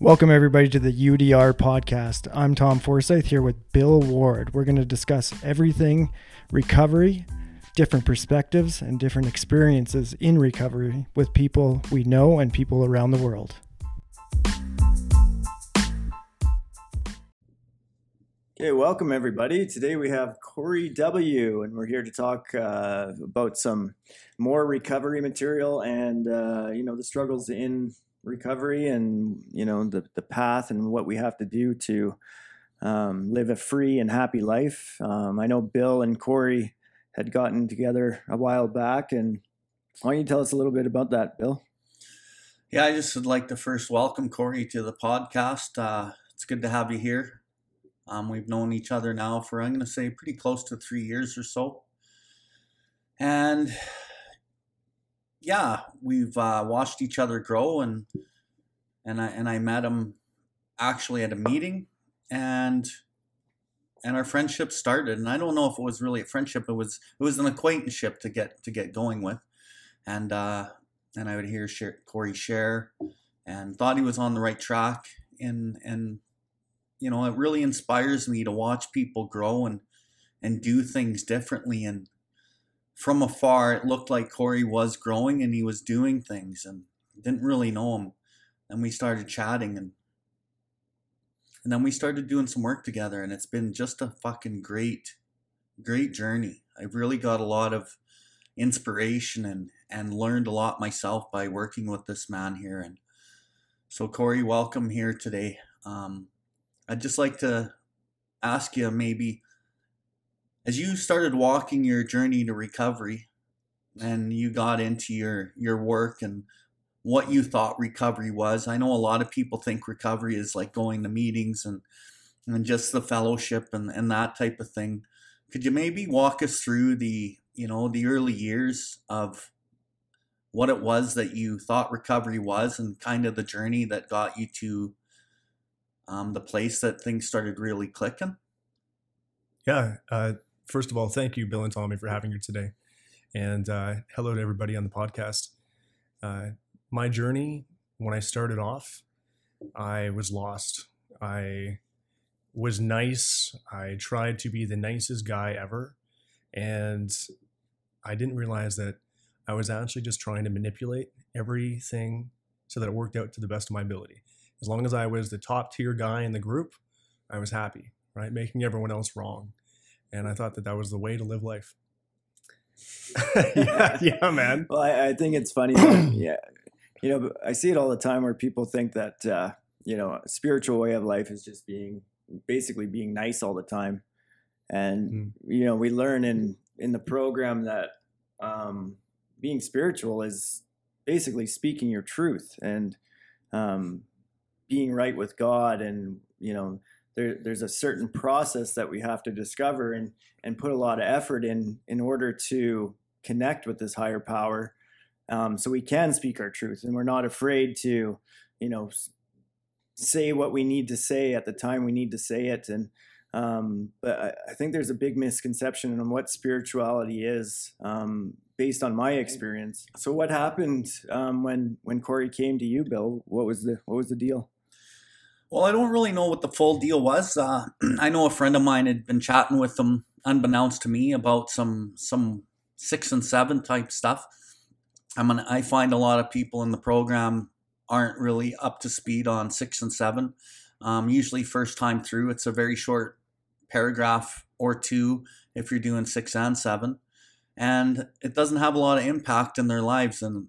Welcome, everybody, to the UDR podcast. I'm Tom Forsyth here with Bill Ward. We're going to discuss everything recovery, different perspectives, and different experiences in recovery with people we know and people around the world. Okay, welcome everybody. Today we have Kory W, and we're here to talk uh, about some more recovery material and uh, you know the struggles in recovery and you know the the path and what we have to do to um, live a free and happy life. Um, I know Bill and Kory had gotten together a while back, and why don't you tell us a little bit about that, Bill? Yeah, I just would like to first welcome Kory to the podcast. Uh, it's good to have you here. Um, we've known each other now for, I'm going to say, pretty close to three years or so. And yeah, we've uh, watched each other grow, and and I and I met him actually at a meeting, and and our friendship started. And I don't know if it was really a friendship; it was it was an acquaintanceship to get to get going with. And uh, and I would hear Kory share, and thought he was on the right track, and and you know, it really inspires me to watch people grow and and do things differently. And from afar, it looked like Kory was growing and he was doing things, and didn't really know him. And we started chatting, and and then we started doing some work together, and it's been just a fucking great, great journey. I've really got a lot of inspiration and and learned a lot myself by working with this man here. And so, Kory, welcome here today. Um, I'd just like to ask you maybe as you started walking your journey to recovery and you got into your your work and what you thought recovery was. I know a lot of people think recovery is like going to meetings and and just the fellowship and, and that type of thing. Could you maybe walk us through the you know the early years of what it was that you thought recovery was and kind of the journey that got you to um, the place that things started really clicking? Yeah. Uh, first of all, thank you, Bill and Tommy, for having you today. And uh, hello to everybody on the podcast. Uh, my journey, when I started off, I was lost. I was nice. I tried to be the nicest guy ever. And I didn't realize that I was actually just trying to manipulate everything so that it worked out to the best of my ability as long as I was the top tier guy in the group, I was happy, right? Making everyone else wrong. And I thought that that was the way to live life. yeah, yeah, man. Well, I, I think it's funny. yeah. You know, I see it all the time where people think that, uh, you know, a spiritual way of life is just being basically being nice all the time. And, mm. you know, we learn in, in the program that um, being spiritual is basically speaking your truth. And, um, being right with God and you know there, there's a certain process that we have to discover and and put a lot of effort in in order to connect with this higher power. Um, so we can speak our truth and we're not afraid to you know say what we need to say at the time we need to say it. And um, but I, I, think there's a big misconception on what spirituality is um, based on my experience. So what happened um, when when kory came to you bill? What was the what was the deal well, I don't really know what the full deal was. Uh, I know a friend of mine had been chatting with them, unbeknownst to me, about some some six and seven type stuff. I mean, I find a lot of people in the program aren't really up to speed on six and seven. Um, usually, first time through, it's a very short paragraph or two if you're doing six and seven, and it doesn't have a lot of impact in their lives. And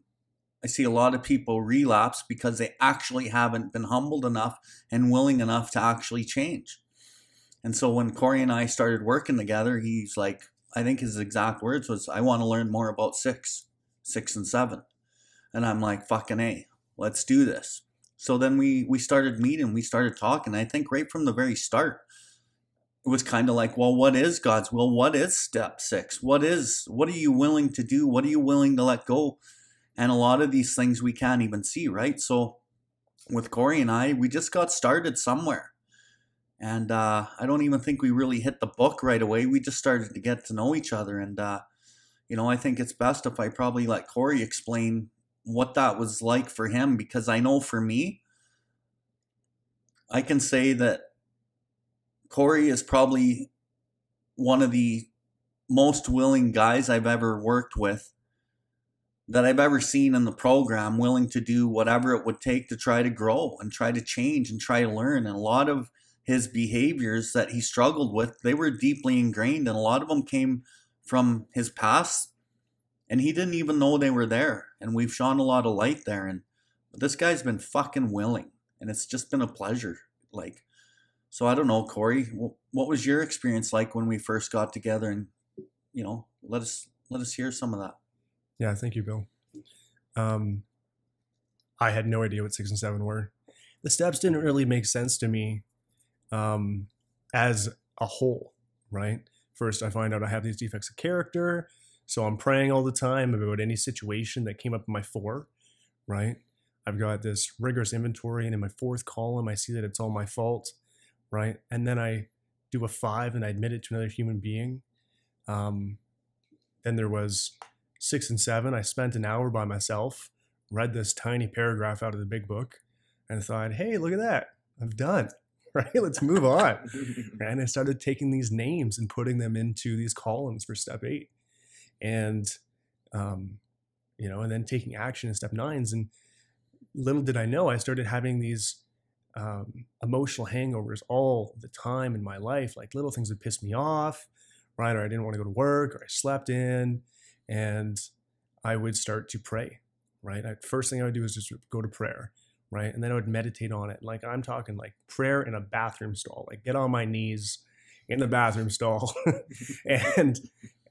I see a lot of people relapse because they actually haven't been humbled enough and willing enough to actually change. And so when Kory and I started working together, he's like, I think his exact words was, I want to learn more about six, six and seven. And I'm like, fucking A, let's do this. So then we we started meeting, we started talking. I think right from the very start, it was kind of like, well, what is God's will? What is step six? What is what are you willing to do? What are you willing to let go? And a lot of these things we can't even see, right? So with Kory and I, we just got started somewhere. And uh, I don't even think we really hit the book right away. We just started to get to know each other. And, uh, you know, I think it's best if I probably let Kory explain what that was like for him because I know for me, I can say that Kory is probably one of the most willing guys I've ever worked with that I've ever seen in the program, willing to do whatever it would take to try to grow and try to change and try to learn. And a lot of his behaviors that he struggled with, they were deeply ingrained, and a lot of them came from his past, and he didn't even know they were there. And we've shone a lot of light there. And this guy's been fucking willing, and it's just been a pleasure. Like, so I don't know, Kory, what was your experience like when we first got together? And you know, let us let us hear some of that. Yeah, thank you, Bill. Um, I had no idea what six and seven were. The steps didn't really make sense to me um, as a whole, right? First, I find out I have these defects of character. So I'm praying all the time about any situation that came up in my four, right? I've got this rigorous inventory, and in my fourth column, I see that it's all my fault, right? And then I do a five and I admit it to another human being. Um, then there was six and seven. I spent an hour by myself, read this tiny paragraph out of the big book, and thought, hey, look at that. I'm done. right? Let's move on. and I started taking these names and putting them into these columns for step eight. And, um, you know, and then taking action in step nines. And little did I know, I started having these um, emotional hangovers all the time in my life, like little things that pissed me off, right? Or I didn't want to go to work, or I slept in, and I would start to pray, right? I, first thing I would do is just go to prayer right? And then I would meditate on it. Like I'm talking like prayer in a bathroom stall, like get on my knees in the bathroom stall and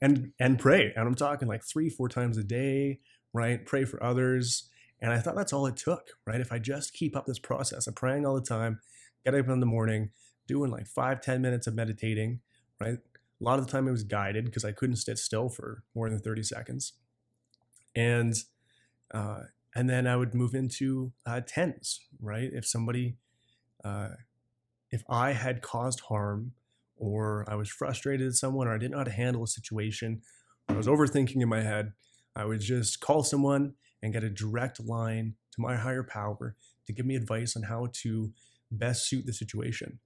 and and pray. And I'm talking like three, four times a day, right? Pray for others. And I thought that's all it took, right? If I just keep up this process of praying all the time, get up in the morning, doing like five, ten minutes of meditating, right? A lot of the time it was guided because I couldn't sit still for more than 30 seconds. And uh, and then I would move into uh, tens, right? If somebody, uh, if I had caused harm, or I was frustrated at someone, or I didn't know how to handle a situation, I was overthinking in my head, I would just call someone and get a direct line to my higher power to give me advice on how to best suit the situation.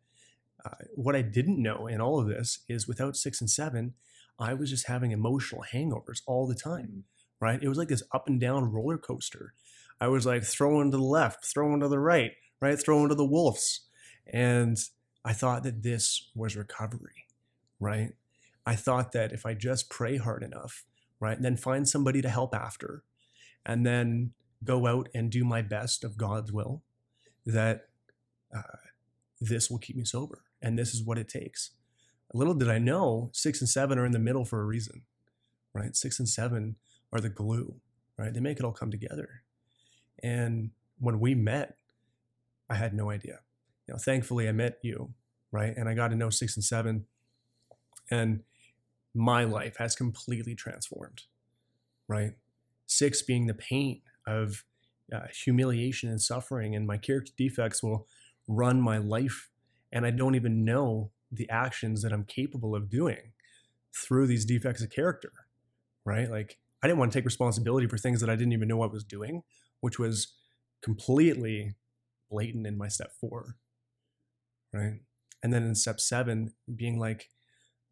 Uh, what I didn't know in all of this is without six and seven, I was just having emotional hangovers all the time. Mm right? It was like this up and down roller coaster. I was like throwing to the left, throwing to the right, right? Throwing to the wolves. And I thought that this was recovery, right? I thought that if I just pray hard enough, right, and then find somebody to help after, and then go out and do my best of God's will, that uh, this will keep me sober. And this is what it takes. Little did I know, six and seven are in the middle for a reason, right? Six and seven are the glue, right? They make it all come together. And when we met, I had no idea. You know, thankfully I met you, right? And I got to know six and seven. And my life has completely transformed, right? Six being the pain of uh, humiliation and suffering, and my character defects will run my life. And I don't even know the actions that I'm capable of doing through these defects of character, right? Like I didn't want to take responsibility for things that I didn't even know I was doing, which was completely blatant in my step four. Right. And then in step seven, being like,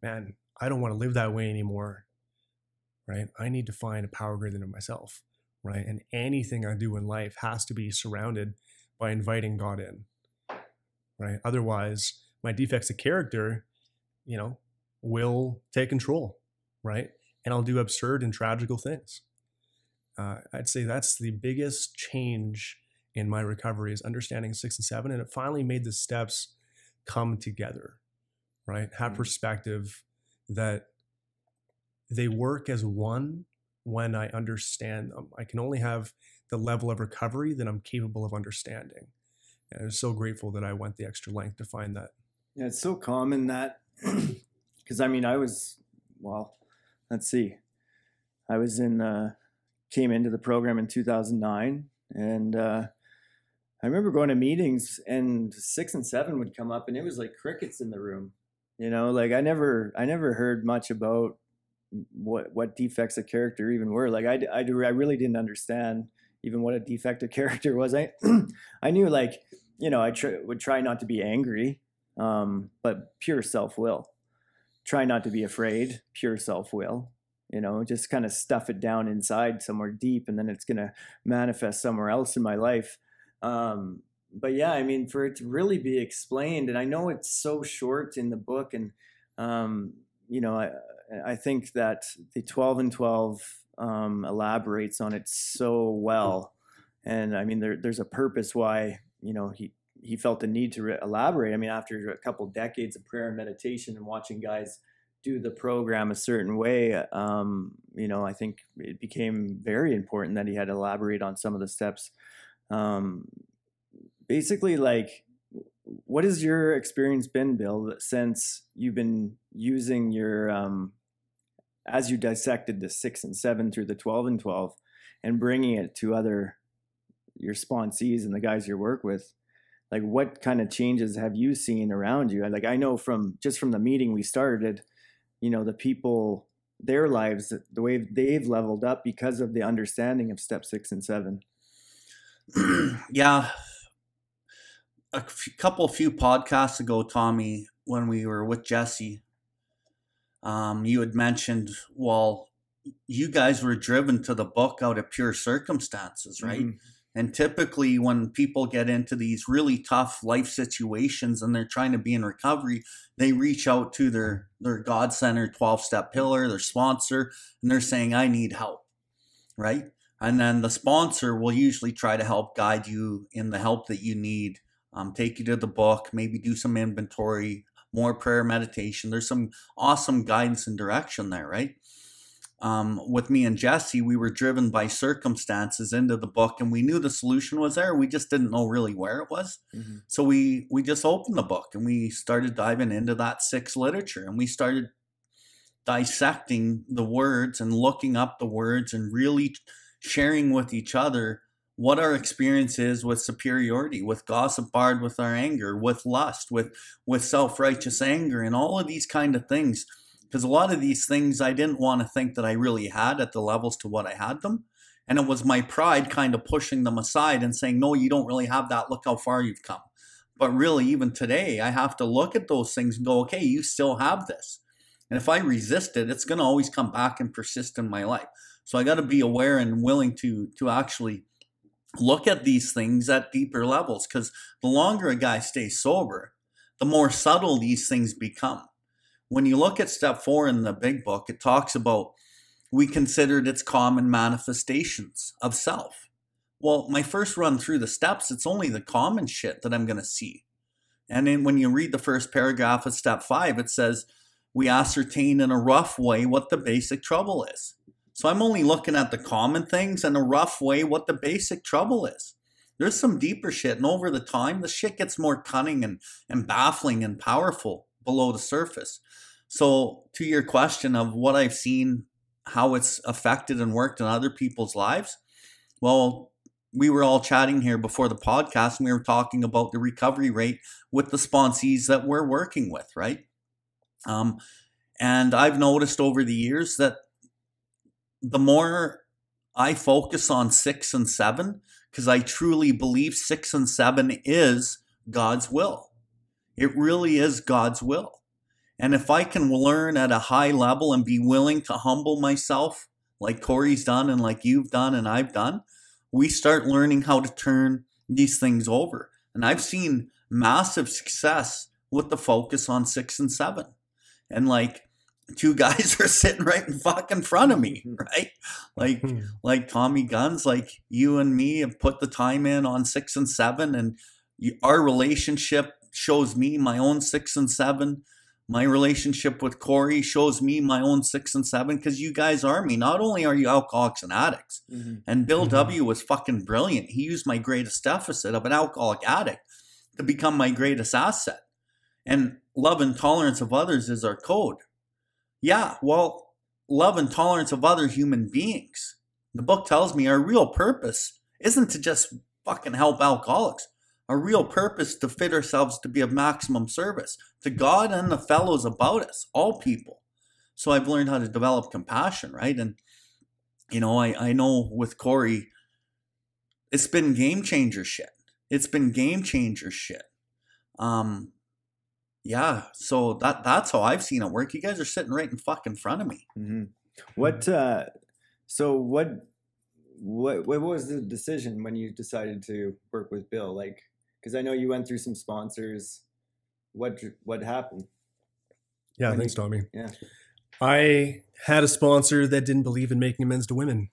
man, I don't want to live that way anymore. Right. I need to find a power greater than myself. Right. And anything I do in life has to be surrounded by inviting God in. Right. Otherwise, my defects of character, you know, will take control. Right and I'll do absurd and tragical things. Uh, I'd say that's the biggest change in my recovery is understanding six and seven, and it finally made the steps come together, right? Have mm-hmm. perspective that they work as one when I understand them. I can only have the level of recovery that I'm capable of understanding. And I'm so grateful that I went the extra length to find that. Yeah, it's so common that because I mean I was well let's see. I was in, uh, came into the program in 2009, and uh, I remember going to meetings, and six and seven would come up, and it was like crickets in the room. You know, like I never, I never heard much about what what defects of character even were. Like I, I, I really didn't understand even what a defect of character was. I, I knew like you know, I tr- would try not to be angry, um, but pure self will. Try not to be afraid, pure self will. You know, just kind of stuff it down inside somewhere deep, and then it's going to manifest somewhere else in my life. Um, but yeah, I mean, for it to really be explained, and I know it's so short in the book, and um, you know, I I think that the twelve and twelve um, elaborates on it so well, and I mean, there, there's a purpose why you know he he felt the need to re- elaborate. I mean, after a couple decades of prayer and meditation and watching guys do the program a certain way, um, you know, I think it became very important that he had to elaborate on some of the steps. Um, basically, like, what has your experience been, Bill, since you've been using your, um, as you dissected the six and seven through the 12 and 12 and bringing it to other, your sponsees and the guys you work with? Like, what kind of changes have you seen around you? Like, I know from just from the meeting we started, you know the people their lives the way they've leveled up because of the understanding of step six and seven yeah a f- couple few podcasts ago tommy when we were with jesse um, you had mentioned well you guys were driven to the book out of pure circumstances right mm-hmm. And typically, when people get into these really tough life situations and they're trying to be in recovery, they reach out to their, their God centered 12 step pillar, their sponsor, and they're saying, I need help. Right. And then the sponsor will usually try to help guide you in the help that you need, um, take you to the book, maybe do some inventory, more prayer meditation. There's some awesome guidance and direction there, right? Um, with me and Jesse, we were driven by circumstances into the book, and we knew the solution was there. We just didn't know really where it was. Mm-hmm. So we we just opened the book and we started diving into that six literature, and we started dissecting the words and looking up the words and really sharing with each other what our experience is with superiority, with gossip barred with our anger, with lust, with with self righteous anger, and all of these kind of things because a lot of these things I didn't want to think that I really had at the levels to what I had them. And it was my pride kind of pushing them aside and saying, no, you don't really have that. Look how far you've come. But really, even today, I have to look at those things and go, okay, you still have this. And if I resist it, it's going to always come back and persist in my life. So I got to be aware and willing to to actually look at these things at deeper levels because the longer a guy stays sober, the more subtle these things become when you look at step four in the big book, it talks about we considered its common manifestations of self. Well, my first run through the steps, it's only the common shit that I'm going to see. And then when you read the first paragraph of step five, it says, we ascertain in a rough way what the basic trouble is. So I'm only looking at the common things and a rough way what the basic trouble is. There's some deeper shit, and over the time, the shit gets more cunning and, and baffling and powerful below the surface. So, to your question of what I've seen, how it's affected and worked in other people's lives, well, we were all chatting here before the podcast and we were talking about the recovery rate with the sponsees that we're working with, right? Um, and I've noticed over the years that the more I focus on six and seven, because I truly believe six and seven is God's will. It really is God's will. And if I can learn at a high level and be willing to humble myself, like Kory's done and like you've done and I've done, we start learning how to turn these things over. And I've seen massive success with the focus on six and seven. And like two guys are sitting right in fucking front of me, right? Like hmm. like Tommy Guns, like you and me have put the time in on six and seven, and our relationship shows me my own six and seven my relationship with Kory shows me my own six and seven because you guys are me. Not only are you alcoholics and addicts, mm-hmm. and Bill mm-hmm. W was fucking brilliant. He used my greatest deficit of an alcoholic addict to become my greatest asset. And love and tolerance of others is our code. Yeah, well, love and tolerance of other human beings. The book tells me our real purpose isn't to just fucking help alcoholics a real purpose to fit ourselves to be of maximum service to God and the fellows about us, all people. So I've learned how to develop compassion, right? And, you know, I, I know with Kory, it's been game changer shit. it's been game changer shit. Um, yeah, so that that's how I've seen it work. You guys are sitting right in fucking front of me. hmm What? Uh, so what? What? What was the decision when you decided to work with Bill? Like, because I know you went through some sponsors. What? What happened? Yeah, When thanks, Tommy. Yeah. I had a sponsor that didn't believe in making amends to women.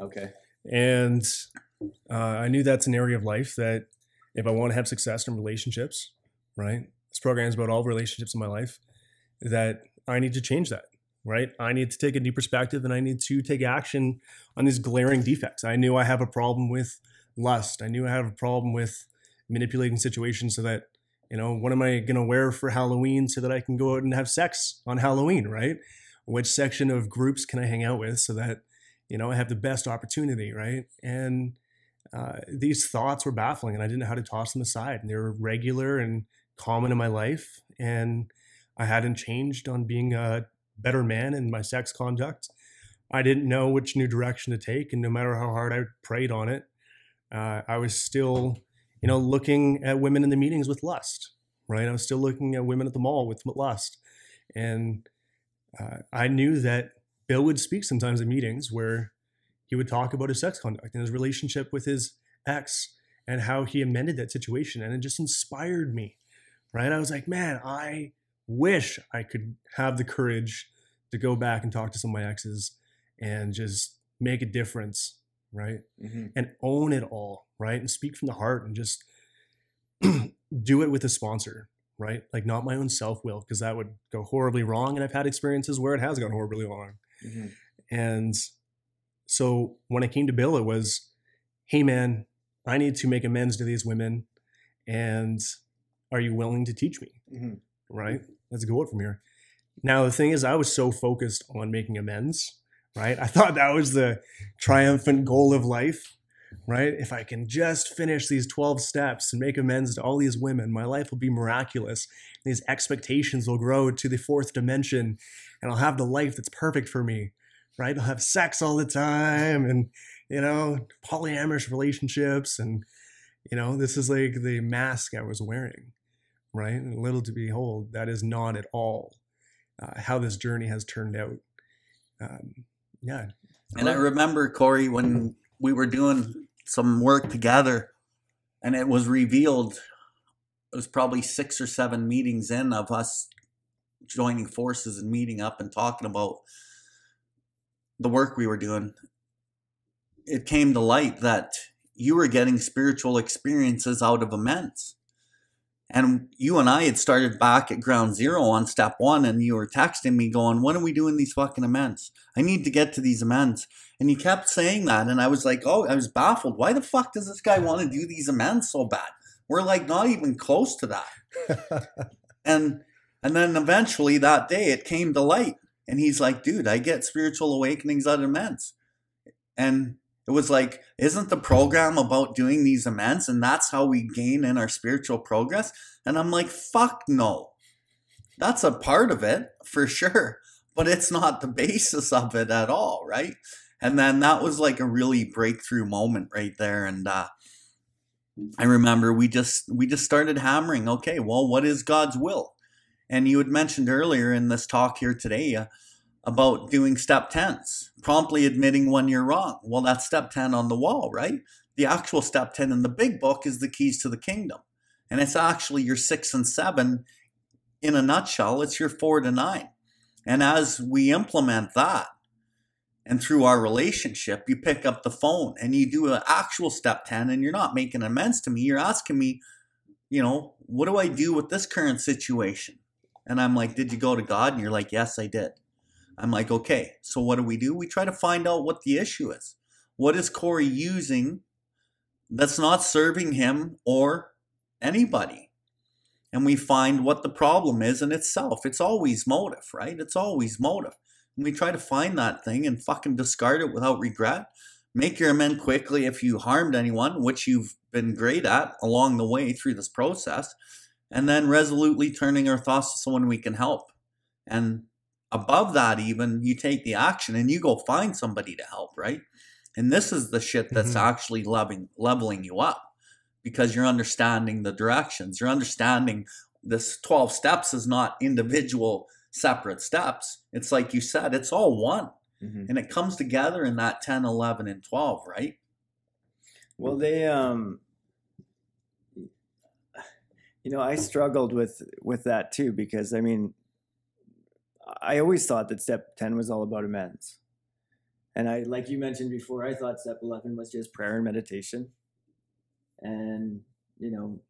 Okay. And uh, I knew that's an area of life that if I want to have success in relationships, right? This program is about all relationships in my life, that I need to change that, right? I need to take a new perspective and I need to take action on these glaring defects. I knew I have a problem with lust. I knew I have a problem with manipulating situations so that, you know, what am I going to wear for Halloween so that I can go out and have sex on Halloween, right? Which section of groups can I hang out with so that, you know, I have the best opportunity, right? And uh, these thoughts were baffling, and I didn't know how to toss them aside. And they were regular and common in my life, and I hadn't changed on being a better man in my sex conduct. I didn't know which new direction to take, and no matter how hard I prayed on it, uh, I was still, you know, looking at women in the meetings with lust. Right, I was still looking at women at the mall with lust, and uh, I knew that Bill would speak sometimes in meetings where he would talk about his sex conduct and his relationship with his ex and how he amended that situation. And it just inspired me, right? I was like, man, I wish I could have the courage to go back and talk to some of my exes and just make a difference, right? hmm And own it all, right? And speak from the heart and just do it with a sponsor, right? Like not my own self will, because that would go horribly wrong. And I've had experiences where it has gone horribly wrong. hmm And so when I came to Bill, it was, hey man, I need to make amends to these women. And are you willing to teach me? hmm Right? Let's go out from here. Now, the thing is, I was so focused on making amends, right? I thought that was the triumphant goal of life, right? If I can just finish these 12 steps and make amends to all these women, my life will be miraculous. These expectations will grow to the fourth dimension, and I'll have the life that's perfect for me, right? I'll have sex all the time and, you know, polyamorous relationships. And, you know, this is like the mask I was wearing, right? And little to behold, that is not at all uh, how this journey has turned out. Um, yeah. And I remember Kory when we were doing some work together, and it was revealed. It was probably six or seven meetings in of us joining forces and meeting up and talking about the work we were doing. It came to light that you were getting spiritual experiences out of amends. And you and I had started back at ground zero on step one, and you were texting me going, When are we doing these fucking amends? I need to get to these amends. And you kept saying that, and I was like, Oh, I was baffled. Why the fuck does this guy want to do these amends so bad? We're like not even close to that. And and then eventually that day it came to light. And he's like, dude, I get spiritual awakenings out of amends. And it was like, isn't the program about doing these amends and that's how we gain in our spiritual progress? And I'm like, fuck no. That's a part of it for sure, but it's not the basis of it at all, right? And then that was like a really breakthrough moment right there. And uh, I remember we just we just started hammering. Okay, well, what is God's will? And you had mentioned earlier in this talk here today uh, about doing step tens, promptly admitting when you're wrong. Well, that's step ten on the wall, right? The actual step ten in the big book is the keys to the kingdom, and it's actually your six and seven. In a nutshell, it's your four to nine. And as we implement that, and through our relationship, you pick up the phone and you do an actual step 10 and you're not making amends to me. You're asking me, you know, what do I do with this current situation? And I'm like, did you go to God? And you're like, yes, I did. I'm like, okay, so what do we do? We try to find out what the issue is. What is Kory using that's not serving him or anybody? And we find what the problem is in itself. It's always motive, right? It's always motive. And we try to find that thing and fucking discard it without regret. Make your amend quickly if you harmed anyone, which you've been great at along the way through this process. And then resolutely turning our thoughts to someone we can help. And above that, even, you take the action and you go find somebody to help, right? And this is the shit that's Mhm. actually leveling, leveling you up. because you're understanding the directions. You're understanding this 12 steps is not individual separate steps. It's like you said, it's all one. Mhm. And it comes together in that 10, 11, and 12, right? Well, they, um, you know, I struggled with with that too because I mean, I always thought that step ten was all about amends, and I, like you mentioned before, I thought step eleven was just prayer and meditation, and you know,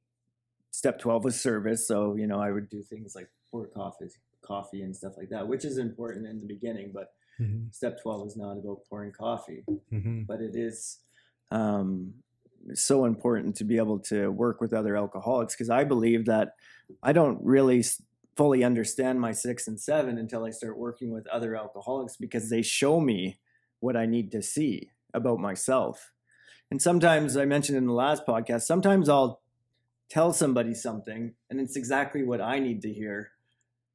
step twelve was service. So you know, I would do things like pour coffee, coffee and stuff like that, which is important in the beginning, but Mhm, step twelve is not about pouring coffee. Mhm, but it is um, so important to be able to work with other alcoholics because I believe that I don't really fully understand my six and seven until I start working with other alcoholics because they show me what I need to see about myself. And sometimes I mentioned in the last podcast, sometimes I'll tell somebody something and it's exactly what I need to hear.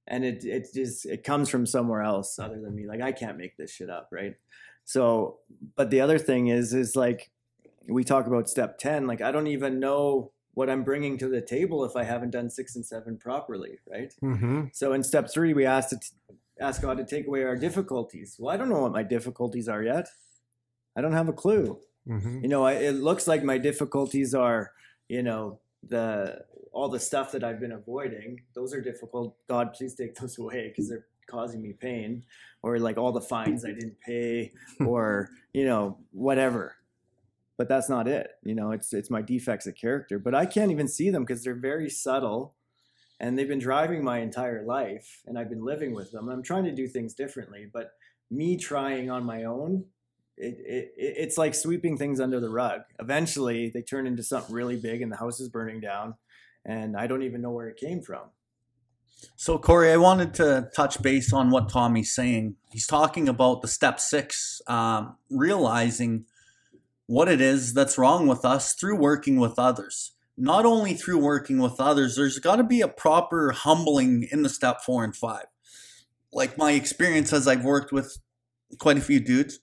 And it it just it comes from somewhere else other than me. Like I can't make this shit up, right? So, but the other thing is, is like we talk about step 10, like I don't even know what I'm bringing to the table if I haven't done six and seven properly, right? mhm. So in step three, we asked to t- ask God to take away our difficulties. Well, I don't know what my difficulties are yet. I don't have a clue. Mhm. You know, I, it looks like my difficulties are, you know, the all the stuff that I've been avoiding. Those are difficult. God, please take those away because they're causing me pain, or like all the fines I didn't pay, or you know, whatever. But that's not it. You know, it's it's my defects of character. But I can't even see them because they're very subtle, and they've been driving my entire life, and I've been living with them. I'm trying to do things differently, but me trying on my own it, it, it- it's like sweeping things under the rug. Eventually, they turn into something really big, and the house is burning down, and I don't even know where it came from. So, Kory, I wanted to touch base on what Tommy's saying. He's talking about the step six, um, realizing what it is that's wrong with us through working with others. Not only through working with others, there's got to be a proper humbling in the step four and five. Like my experience as I've worked with quite a few dudes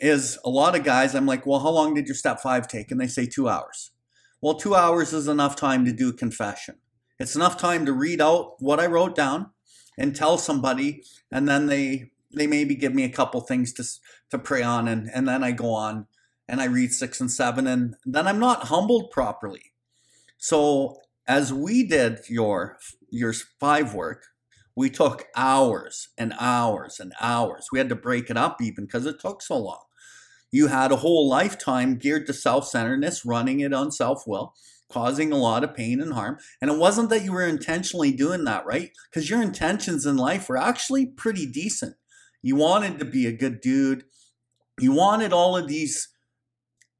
is a lot of guys, I'm like, well, how long did your step five take? And they say two hours. Well, two hours is enough time to do confession. It's enough time to read out what I wrote down and tell somebody, and then they they maybe give me a couple things to to pray on, and and then I go on and I read six and seven, and then I'm not humbled properly. So as we did your your five work, we took hours and hours and hours. We had to break it up even because it took so long. You had a whole lifetime geared to self centeredness, running it on self will, causing a lot of pain and harm. And it wasn't that you were intentionally doing that, right? Because your intentions in life were actually pretty decent. You wanted to be a good dude. You wanted all of these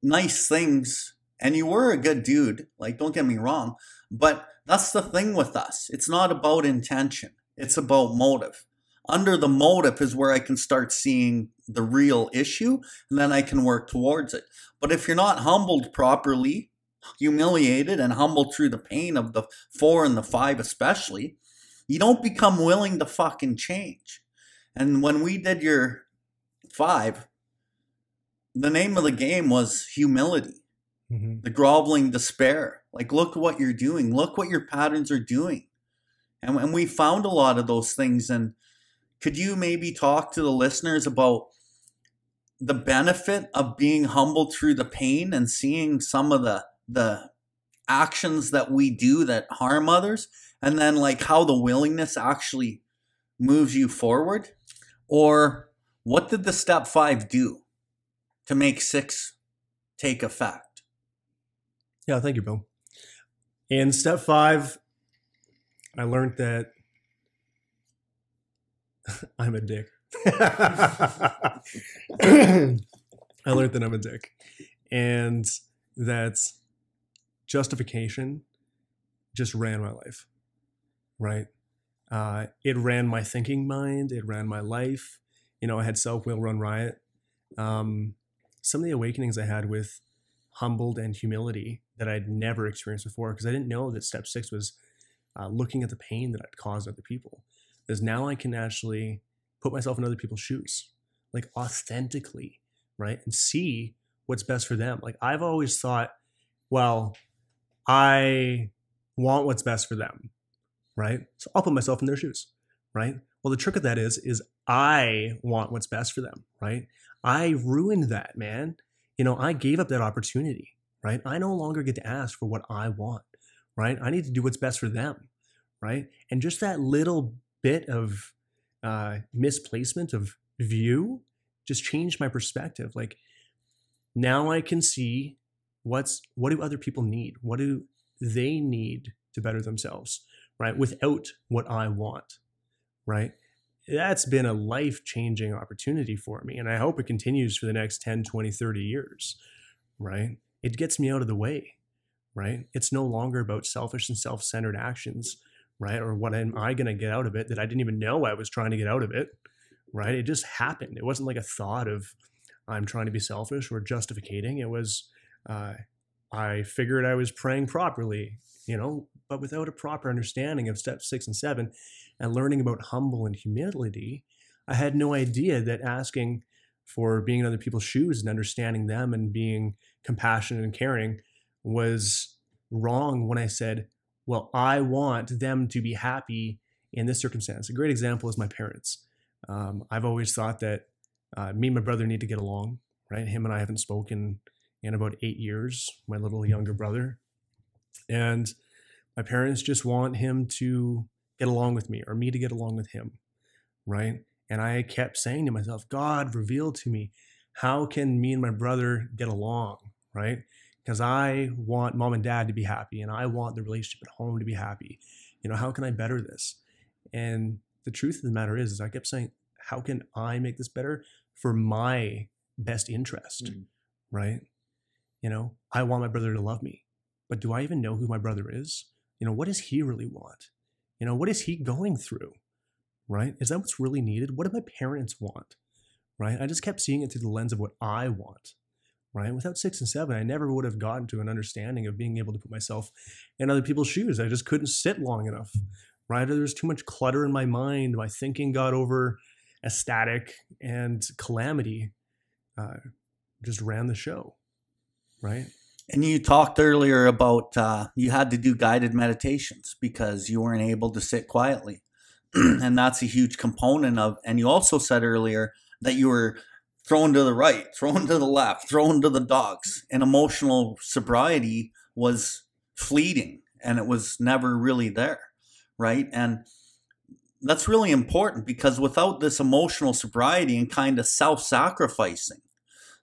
nice things, and you were a good dude. Like, don't get me wrong. But that's the thing with us. It's not about intention, it's about motive. Under the motive is where I can start seeing the real issue, and then I can work towards it. But if you're not humbled properly, humiliated and humbled through the pain of the four and the five, especially, you don't become willing to fucking change. And when we did your five, the name of the game was humility, Mhm. the groveling despair. Like, look what you're doing, look what your patterns are doing. And, and we found a lot of those things. And could you maybe talk to the listeners about the benefit of being humble through the pain and seeing some of the the actions that we do that harm others and then like how the willingness actually moves you forward or what did the step 5 do to make 6 take effect Yeah, thank you, Bill. In step five, I learned that I'm a dick. I learned that I'm a dick. And that justification just ran my life, right? Uh, it ran my thinking mind, it ran my life. You know, I had self will run riot. Um, some of the awakenings I had with humbled and humility that I'd never experienced before because I didn't know that step six was uh, looking at the pain that I'd caused other people. Because now I can actually put myself in other people's shoes, like authentically, right? And see what's best for them. Like I've always thought, well, I want what's best for them, right? So I'll put myself in their shoes, right? Well, the trick of that is, is I want what's best for them, right? I ruined that, man. You know, I gave up that opportunity, right? I no longer get to ask for what I want, right? I need to do what's best for them, right? And just that little bit of uh, misplacement of view just changed my perspective. Like now I can see what's what do other people need? What do they need to better themselves, right? Without what I want, right? That's been a life changing opportunity for me. And I hope it continues for the next 10, 20, 30 years, right? It gets me out of the way, right? It's no longer about selfish and self centered actions, right? Or what am I going to get out of it that I didn't even know I was trying to get out of it, right? It just happened. It wasn't like a thought of I'm trying to be selfish or justificating. It was, uh, I figured I was praying properly, you know, but without a proper understanding of step six and seven and learning about humble and humility, I had no idea that asking for being in other people's shoes and understanding them and being compassionate and caring was wrong when I said, well, I want them to be happy in this circumstance. A great example is my parents. Um, I've always thought that uh, me and my brother need to get along, right? Him and I haven't spoken in about eight years, my little younger brother. And my parents just want him to get along with me or me to get along with him, right? And I kept saying to myself, God, reveal to me how can me and my brother get along, right? Because I want mom and dad to be happy and I want the relationship at home to be happy. You know, how can I better this? And the truth of the matter is, is I kept saying, how can I make this better for my best interest, mm. right? You know, I want my brother to love me, but do I even know who my brother is? You know, what does he really want? You know, what is he going through? Right? Is that what's really needed? What do my parents want? Right? I just kept seeing it through the lens of what I want. Right? Without six and seven, I never would have gotten to an understanding of being able to put myself in other people's shoes. I just couldn't sit long enough. Right? There's too much clutter in my mind. My thinking got over ecstatic and calamity uh, just ran the show. Right? And you talked earlier about uh, you had to do guided meditations because you weren't able to sit quietly. and that's a huge component of, and you also said earlier that you were thrown to the right, thrown to the left, thrown to the dogs. And emotional sobriety was fleeting and it was never really there. Right. And that's really important because without this emotional sobriety and kind of self sacrificing,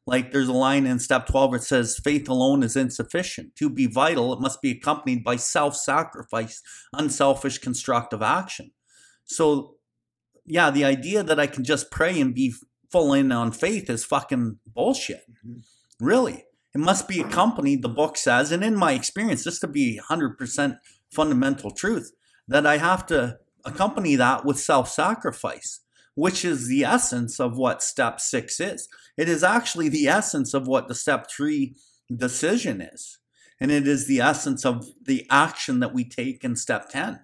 like there's a line in step 12 it says faith alone is insufficient. To be vital it must be accompanied by self-sacrifice unselfish constructive action. So yeah the idea that i can just pray and be full in on faith is fucking bullshit. Mm-hmm. really. It must be accompanied the book says and in my experience just to be 100% fundamental truth that i have to accompany that with self-sacrifice which is the essence of what step six is. It is actually the essence of what the step three decision is. And it is the essence of the action that we take in step 10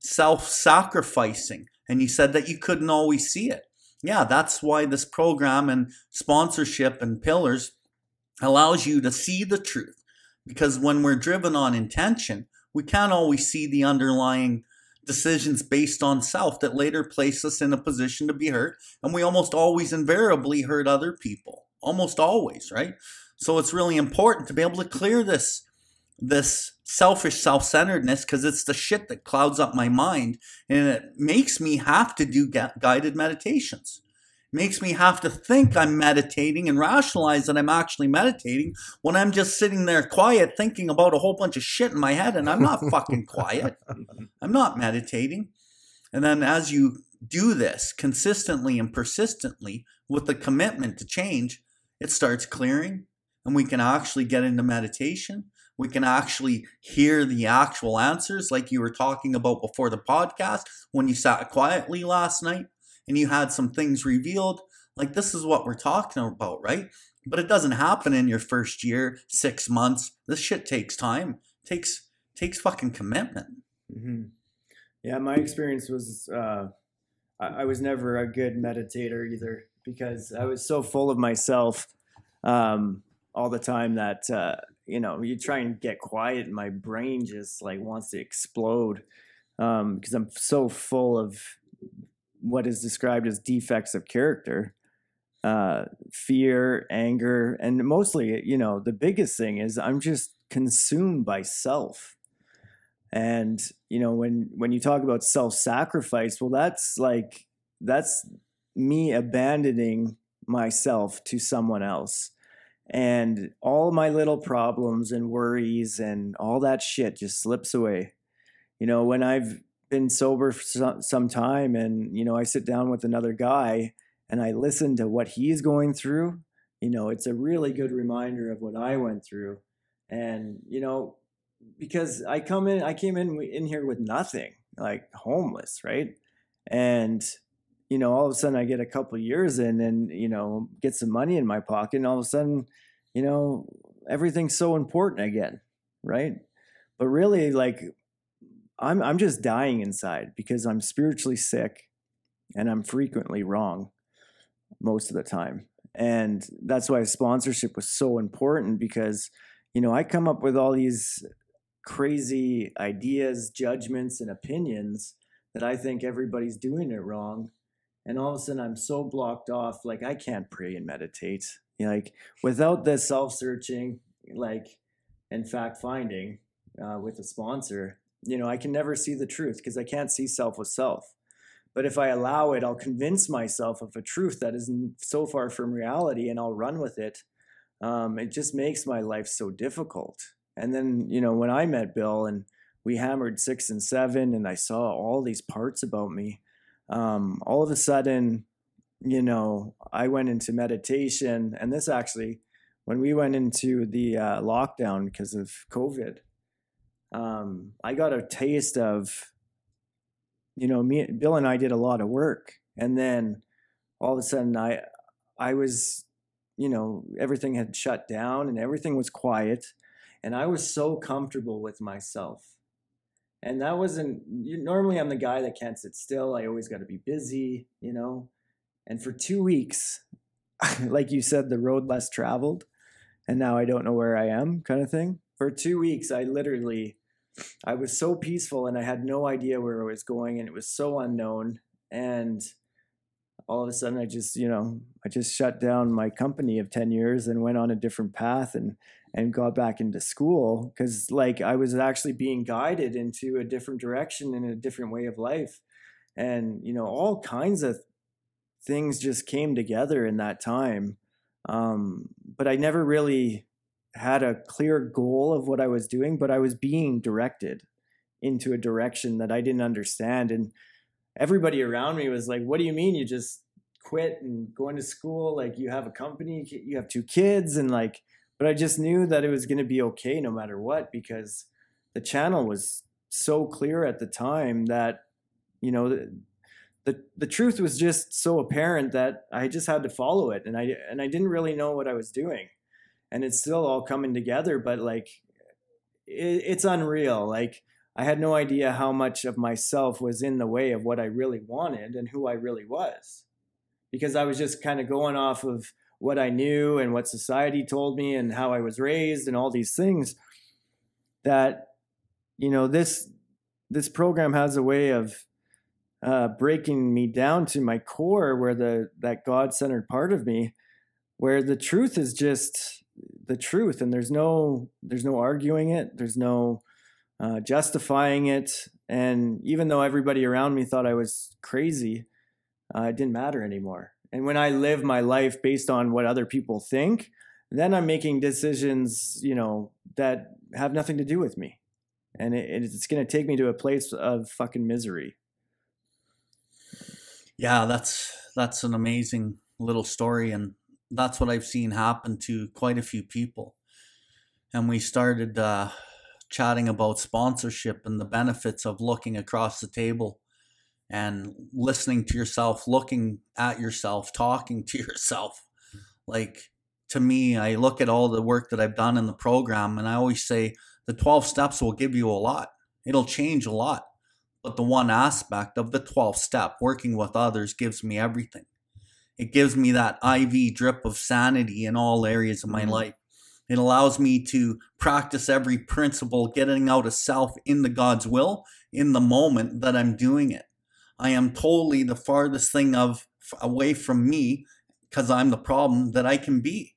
self sacrificing. And you said that you couldn't always see it. Yeah, that's why this program and sponsorship and pillars allows you to see the truth. Because when we're driven on intention, we can't always see the underlying decisions based on self that later place us in a position to be hurt. And we almost always invariably hurt other people. Almost always, right? So it's really important to be able to clear this this selfish self-centeredness because it's the shit that clouds up my mind and it makes me have to do guided meditations makes me have to think I'm meditating and rationalize that I'm actually meditating when I'm just sitting there quiet thinking about a whole bunch of shit in my head and I'm not fucking quiet. I'm not meditating. And then as you do this consistently and persistently with the commitment to change, it starts clearing and we can actually get into meditation. We can actually hear the actual answers, like you were talking about before the podcast when you sat quietly last night and you had some things revealed, like this is what we're talking about, right? But it doesn't happen in your first year, six months. This shit takes time. takes takes fucking commitment. Mm-hmm. Yeah, my experience was uh, I, I, was never a good meditator either because I was so full of myself um, all the time that uh, you know, you try and get quiet, and my brain just like wants to explode um, because I'm so full of what is described as defects of character, uh, fear, anger, and mostly, you know, the biggest thing is I'm just consumed by self. And you know, when when you talk about self-sacrifice, well, that's like that's me abandoning myself to someone else and all my little problems and worries and all that shit just slips away you know when i've been sober for some time and you know i sit down with another guy and i listen to what he's going through you know it's a really good reminder of what i went through and you know because i come in i came in in here with nothing like homeless right and you know, all of a sudden I get a couple years in and, you know, get some money in my pocket and all of a sudden, you know, everything's so important again. Right. But really like I'm I'm just dying inside because I'm spiritually sick and I'm frequently wrong most of the time. And that's why sponsorship was so important because, you know, I come up with all these crazy ideas, judgments, and opinions that I think everybody's doing it wrong and all of a sudden i'm so blocked off like i can't pray and meditate you know, like without this self-searching like and fact finding uh, with a sponsor you know i can never see the truth because i can't see self with self. But if i allow it i'll convince myself of a truth that is so far from reality and i'll run with it. Um, it just makes my life so difficult. And then you know when i met bill and we hammered six and seven and i saw all these parts about me um, all of a sudden, you know, I went into meditation, and this actually, when we went into the uh, lockdown because of COVID, um, I got a taste of, you know, me, Bill and I did a lot of work, and then all of a sudden, I, I was, you know, everything had shut down and everything was quiet, and I was so comfortable with myself. And that wasn't normally i'm the guy that can't sit still. I always got to be busy you know? And for two weeks like you said the road less traveled and now i don't know where i am kind of thing for two weeks i literally i was so peaceful and i had no idea where i was going and it was so unknown. And all of a sudden i just you know i just shut down my company of 10 years and went on a different path and and got back into school. Because like i was actually being guided into a different direction and a different way of life. And you know all kinds of things just came together in that time. Um, but i never really had a clear goal of what i was doing but i was being directed into a direction that i didn't understand. And everybody around me was like what do you mean? You just quit and going to school? Like you have a company? You have two kids? And like but I just knew that it was going to be okay no matter what because the channel was so clear at the time that you know the, the the truth was just so apparent that I just had to follow it and I and I didn't really know what I was doing and it's still all coming together but like it, it's unreal. Like I had no idea how much of myself was in the way of what I really wanted and who I really was. Because I was just kind of going off of what I knew and what society told me and how I was raised and all these things that you know this this program has a way of uh, breaking me down to my core where the that god-centered part of me where the truth is just the truth and there's no there's no arguing it there's no uh, justifying it and even though everybody around me thought i was crazy uh, it didn't matter anymore and when I live my life based on what other people think, then I'm making decisions, you know, that have nothing to do with me. And it, it's going to take me to a place of fucking misery. Yeah, that's that's an amazing little story and that's what I've seen happen to quite a few people. And we started uh, chatting about sponsorship and the benefits of looking across the table and listening to yourself, looking at yourself, talking to yourself. Like to me, I look at all the work that I've done in the program and I always say the 12 steps will give you a lot. It'll change a lot. But the one aspect of the 12th step, working with others, gives me everything. It gives me that IV drip of sanity in all areas of my mm-hmm. life. It allows me to practice every principle, getting out of self into God's will in the moment that I'm doing it. I am totally the farthest thing of away from me because I'm the problem that I can be.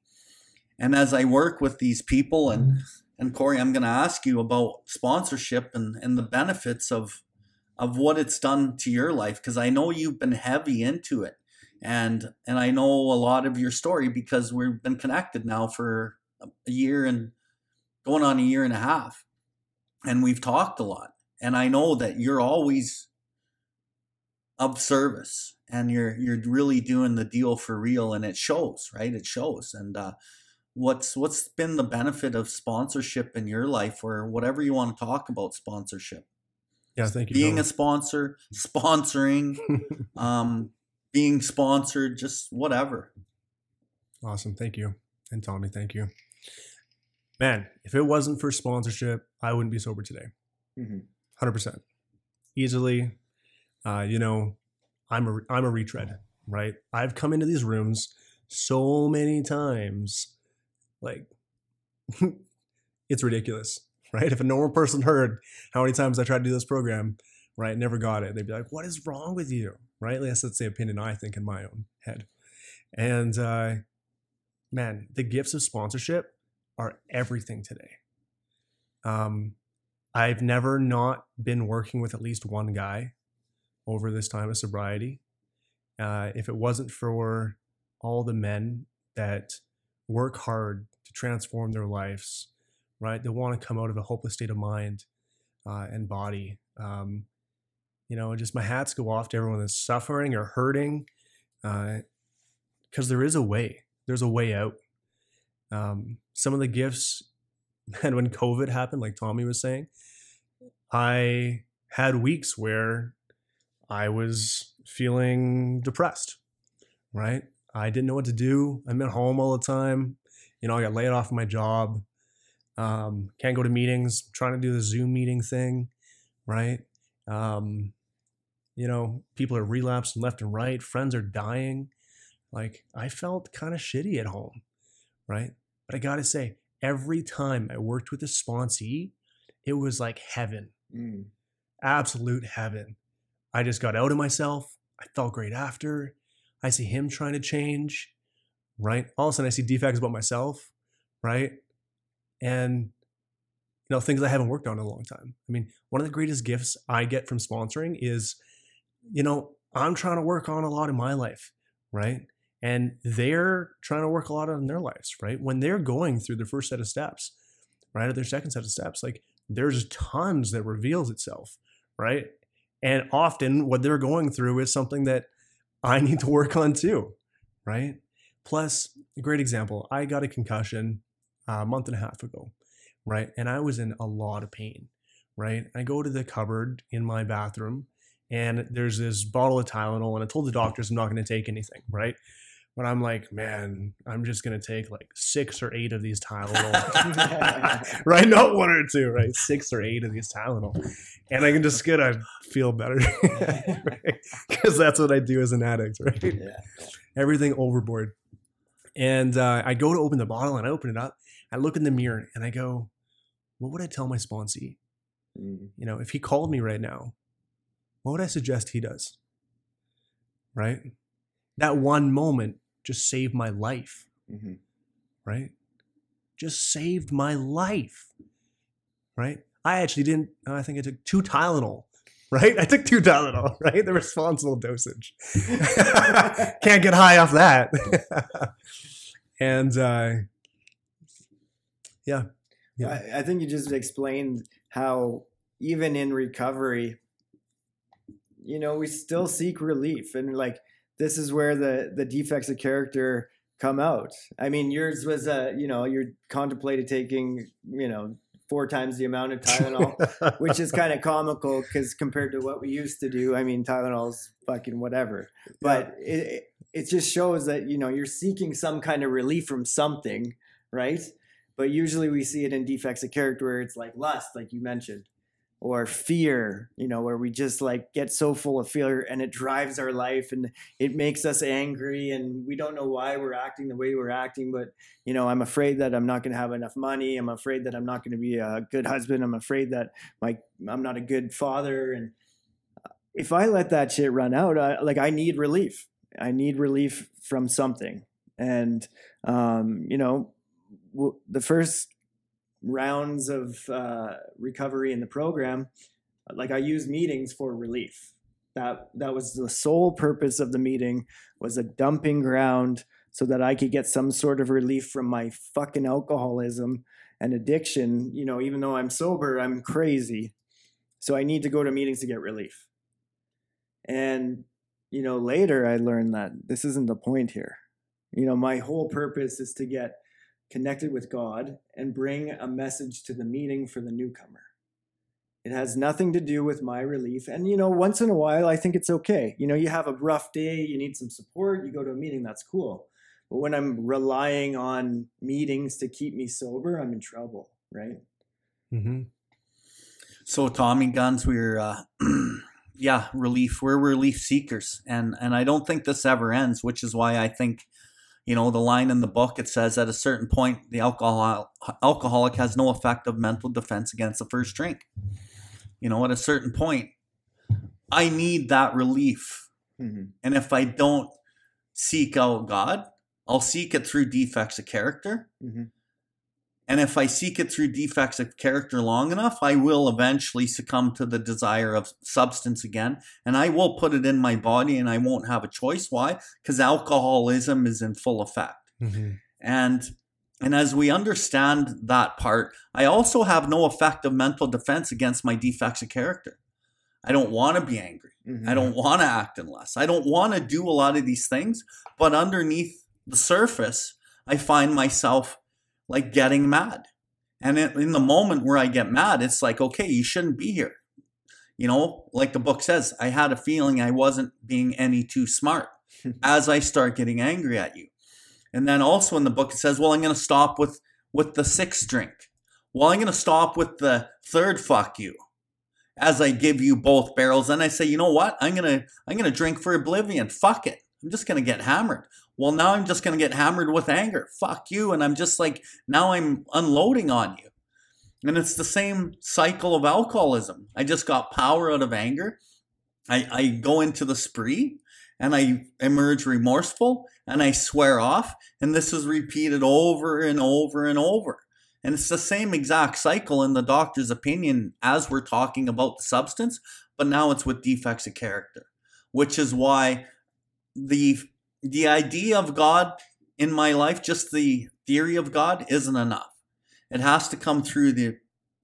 And as I work with these people and and Kory, I'm going to ask you about sponsorship and, and the benefits of of what it's done to your life because I know you've been heavy into it, and and I know a lot of your story because we've been connected now for a year and going on a year and a half, and we've talked a lot, and I know that you're always of service and you're you're really doing the deal for real and it shows right? It shows. And uh, what's what's been the benefit of sponsorship in your life or whatever you want to talk about sponsorship? Yeah, thank you. being a sponsor sponsoring um being sponsored just whatever awesome. Thank you. And Tommy, thank you. Man, if it wasn't for sponsorship, I wouldn't be sober today. Mhm. 100%. Easily. Uh, you know, I'm a I'm a retread, right? I've come into these rooms so many times like it's ridiculous, right? If a normal person heard how many times I tried to do this program, right, never got it, they'd be like, "What is wrong with you?" Right? Least that's the opinion I think in my own head. And uh, man, the gifts of sponsorship are everything today. Um, I've never not been working with at least one guy over this time of sobriety. Uh, if it wasn't for all the men that work hard to transform their lives, right? They want to come out of a hopeless state of mind uh, and body. Um, you know, just my hats go off to everyone that's suffering or hurting, because there is a way. There's a way out. Um, some of the gifts, and when COVID happened, like Tommy was saying, I had weeks where I was feeling depressed, right? I didn't know what to do. I'm at home all the time. You know, I got laid off my job. Um, can't go to meetings. Trying to do the Zoom meeting thing, right? Um, you know, people are relapsing left and right. Friends are dying. Like I felt kind of shitty at home, right? But I gotta say, every time I worked with a sponsee, it was like heaven, Mm. absolute heaven. I just got out of myself. I felt great after. I see him trying to change, right? All of a sudden, I see defects about myself, right? And you know things I haven't worked on in a long time. I mean, one of the greatest gifts I get from sponsoring is, you know, I'm trying to work on a lot in my life, right? And they're trying to work a lot on their lives, right? When they're going through their first set of steps, right, or their second set of steps, like there's tons that reveals itself, right? And often what they're going through is something that I need to work on too, right? Plus, a great example, I got a concussion uh, a month and a half ago, right? And I was in a lot of pain, right? I go to the cupboard in my bathroom and there's this bottle of Tylenol, and I told the doctors I'm not going to take anything, right? But I'm like, man, I'm just going to take like six or eight of these Tylenol, right? Not one or two, right? Six or eight of these Tylenol. And I can just get I feel better, Because that's what I do as an addict, right? Yeah. everything overboard. And uh, I go to open the bottle and I open it up. I look in the mirror and I go, what would I tell my sponsee? Mm. You know, if he called me right now, what would I suggest he does? Right? That one moment just saved my life, Mhm. right? Just saved my life, right? I actually didn't, I think I took two Tylenol, right? I took two Tylenol, right? The responsible dosage. Can't get high off that. and uh, yeah, Yeah. I, I think you just explained how even in recovery, you know, we still seek relief, and like this is where the the defects of character come out. I mean, yours was a, you know, you're contemplated taking, you know, four times the amount of Tylenol, which is kind of comical because compared to what we used to do, I mean, Tylenol's fucking whatever. But it, it it just shows that you know you're seeking some kind of relief from something, right? But usually we see it in defects of character where it's like lust, like you mentioned, or fear, you know, where we just like get so full of fear and it drives our life and it makes us angry and we don't know why we're acting the way we're acting. But, you know, I'm afraid that I'm not going to have enough money. I'm afraid that I'm not going to be a good husband. I'm afraid that my, I'm not a good father. And uh, if I let that shit run out, I, like I need relief. I need relief from something. And, um, you know, w- the first rounds of uh, recovery in the program, like I use meetings for relief. That that was the sole purpose of the meeting was a dumping ground so that I could get some sort of relief from my fucking alcoholism and addiction. You know, even though I'm sober, I'm crazy. So I need to go to meetings to get relief. And you know, later I learned that this isn't the point here. You know, my whole purpose is to get connected with God, and bring a message to the meeting for the newcomer. It has nothing to do with my relief. And, you know, once in a while, I think it's okay. You know, you have a rough day, you need some support, you go to a meeting, that's cool. But when I'm relying on meetings to keep me sober, I'm in trouble, right? Mm-hmm. So, Tommy Guns, we're, uh, yeah, relief. We're relief seekers. And, and I don't think this ever ends, which is why I think you know the line in the book it says at a certain point the alcohol alcoholic has no effective mental defense against the first drink you know at a certain point i need that relief mm-hmm. and if i don't seek out god i'll seek it through defects of character mm-hmm. And if I seek it through defects of character long enough, I will eventually succumb to the desire of substance again. And I will put it in my body and I won't have a choice. Why? Because alcoholism is in full effect. Mm-hmm. And and as we understand that part, I also have no effective mental defense against my defects of character. I don't want to be angry. Mm-hmm. I don't want to act in less. I don't want to do a lot of these things. But underneath the surface, I find myself like getting mad. And in the moment where I get mad, it's like, okay, you shouldn't be here. You know, like the book says, I had a feeling I wasn't being any too smart as I start getting angry at you. And then also in the book it says, well, I'm going to stop with with the sixth drink. Well, I'm going to stop with the third fuck you as I give you both barrels. And I say, you know what? I'm going to I'm going to drink for oblivion. Fuck it. I'm just going to get hammered well, now I'm just going to get hammered with anger. Fuck you. And I'm just like, now I'm unloading on you. And it's the same cycle of alcoholism. I just got power out of anger. I, I go into the spree and I emerge remorseful and I swear off. And this is repeated over and over and over. And it's the same exact cycle in the doctor's opinion as we're talking about the substance, but now it's with defects of character, which is why the the idea of God in my life, just the theory of God, isn't enough. It has to come through the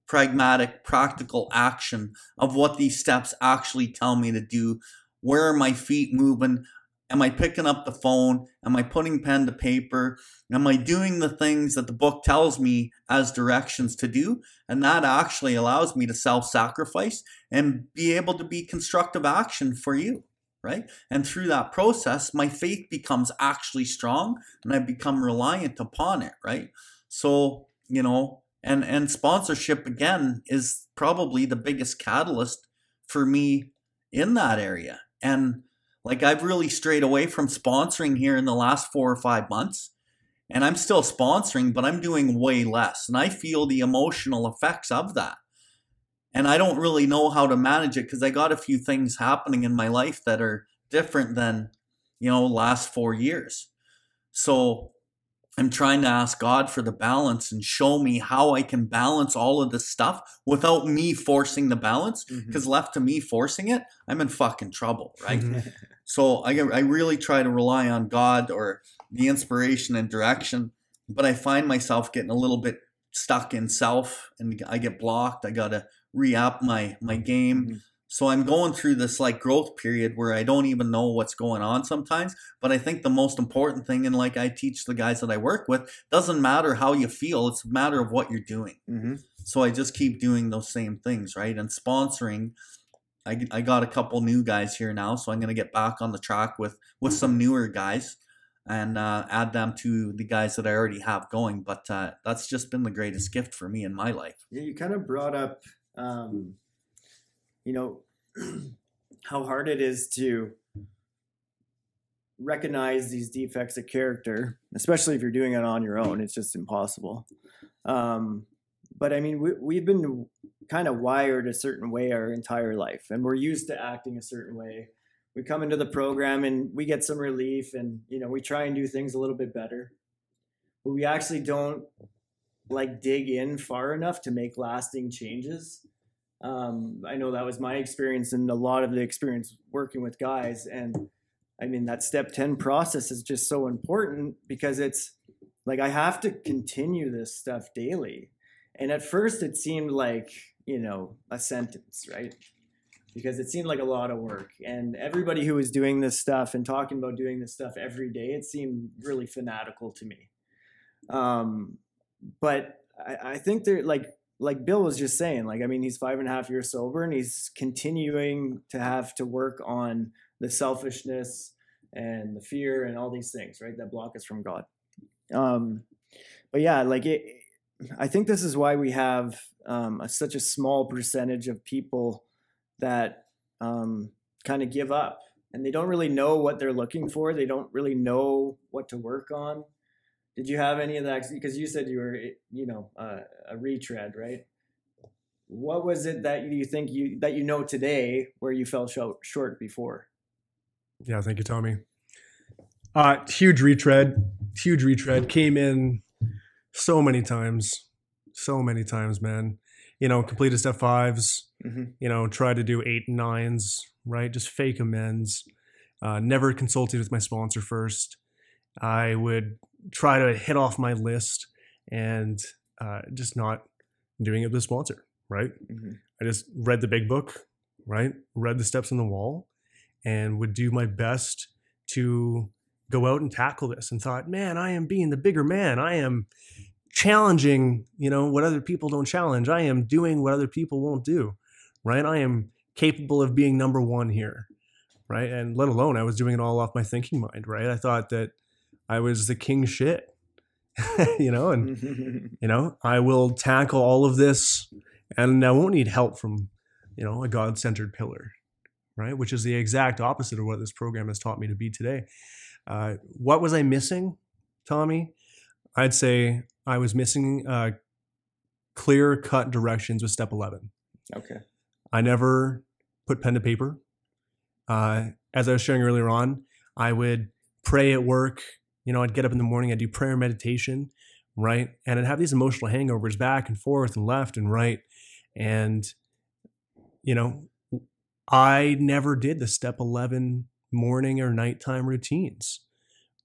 pragmatic, practical action of what these steps actually tell me to do. Where are my feet moving? Am I picking up the phone? Am I putting pen to paper? Am I doing the things that the book tells me as directions to do? And that actually allows me to self sacrifice and be able to be constructive action for you right? And through that process, my faith becomes actually strong and I become reliant upon it, right? So, you know, and and sponsorship again is probably the biggest catalyst for me in that area. And like I've really strayed away from sponsoring here in the last 4 or 5 months. And I'm still sponsoring, but I'm doing way less. And I feel the emotional effects of that and I don't really know how to manage it because I got a few things happening in my life that are different than you know last 4 years. So I'm trying to ask God for the balance and show me how I can balance all of this stuff without me forcing the balance. Because mm-hmm. left to me forcing it, I'm in fucking trouble, right? so I, I really try to rely on God or the inspiration and direction, but I find myself getting a little bit stuck in self and I get blocked. I got to re-up my my game. Mm-hmm. So I'm going through this like growth period where I don't even know what's going on sometimes. But I think the most important thing, and like I teach the guys that I work with, doesn't matter how you feel; it's a matter of what you're doing. Mm-hmm. So I just keep doing those same things, right? And sponsoring. I, I got a couple new guys here now, so I'm gonna get back on the track with with some newer guys and uh, add them to the guys that I already have going. But uh, that's just been the greatest gift for me in my life. Yeah, you kind of brought up um, you know, how hard it is to recognize these defects of character, especially if you're doing it on your own. It's just impossible. Um, but I mean, we, we've been kind of wired a certain way our entire life, and we're used to acting a certain way. We come into the program and we get some relief, and you know, we try and do things a little bit better. But we actually don't like dig in far enough to make lasting changes. Um, I know that was my experience and a lot of the experience working with guys. And I mean, that step 10 process is just so important because it's like I have to continue this stuff daily. And at first, it seemed like, you know, a sentence, right? Because it seemed like a lot of work. And everybody who was doing this stuff and talking about doing this stuff every day, it seemed really fanatical to me. Um, but I, I think they're like like Bill was just saying, like, I mean, he's five and a half years sober and he's continuing to have to work on the selfishness and the fear and all these things, right, that block us from God. Um, but yeah, like it, I think this is why we have um, a, such a small percentage of people that um, kind of give up and they don't really know what they're looking for. They don't really know what to work on. Did you have any of that? Because you said you were, you know, uh, a retread, right? What was it that you think you that you know today where you fell short, short before? Yeah, thank you, Tommy. Uh, huge retread, huge retread. Came in so many times, so many times, man. You know, completed step 5s mm-hmm. You know, tried to do eight and nines, right? Just fake amends. Uh, never consulted with my sponsor first. I would try to hit off my list and uh, just not doing it with a sponsor, right? Mm-hmm. I just read the big book, right? Read the steps on the wall and would do my best to go out and tackle this and thought, man, I am being the bigger man. I am challenging, you know, what other people don't challenge. I am doing what other people won't do, right? I am capable of being number one here, right? And let alone I was doing it all off my thinking mind, right? I thought that I was the king shit, you know, and you know, I will tackle all of this and I won't need help from, you know, a God centered pillar, right? Which is the exact opposite of what this program has taught me to be today. Uh, what was I missing, Tommy? I'd say I was missing uh, clear cut directions with step 11. Okay. I never put pen to paper. Uh, as I was sharing earlier on, I would pray at work you know, I'd get up in the morning, I'd do prayer meditation, right? And I'd have these emotional hangovers back and forth and left and right. And, you know, I never did the step 11 morning or nighttime routines,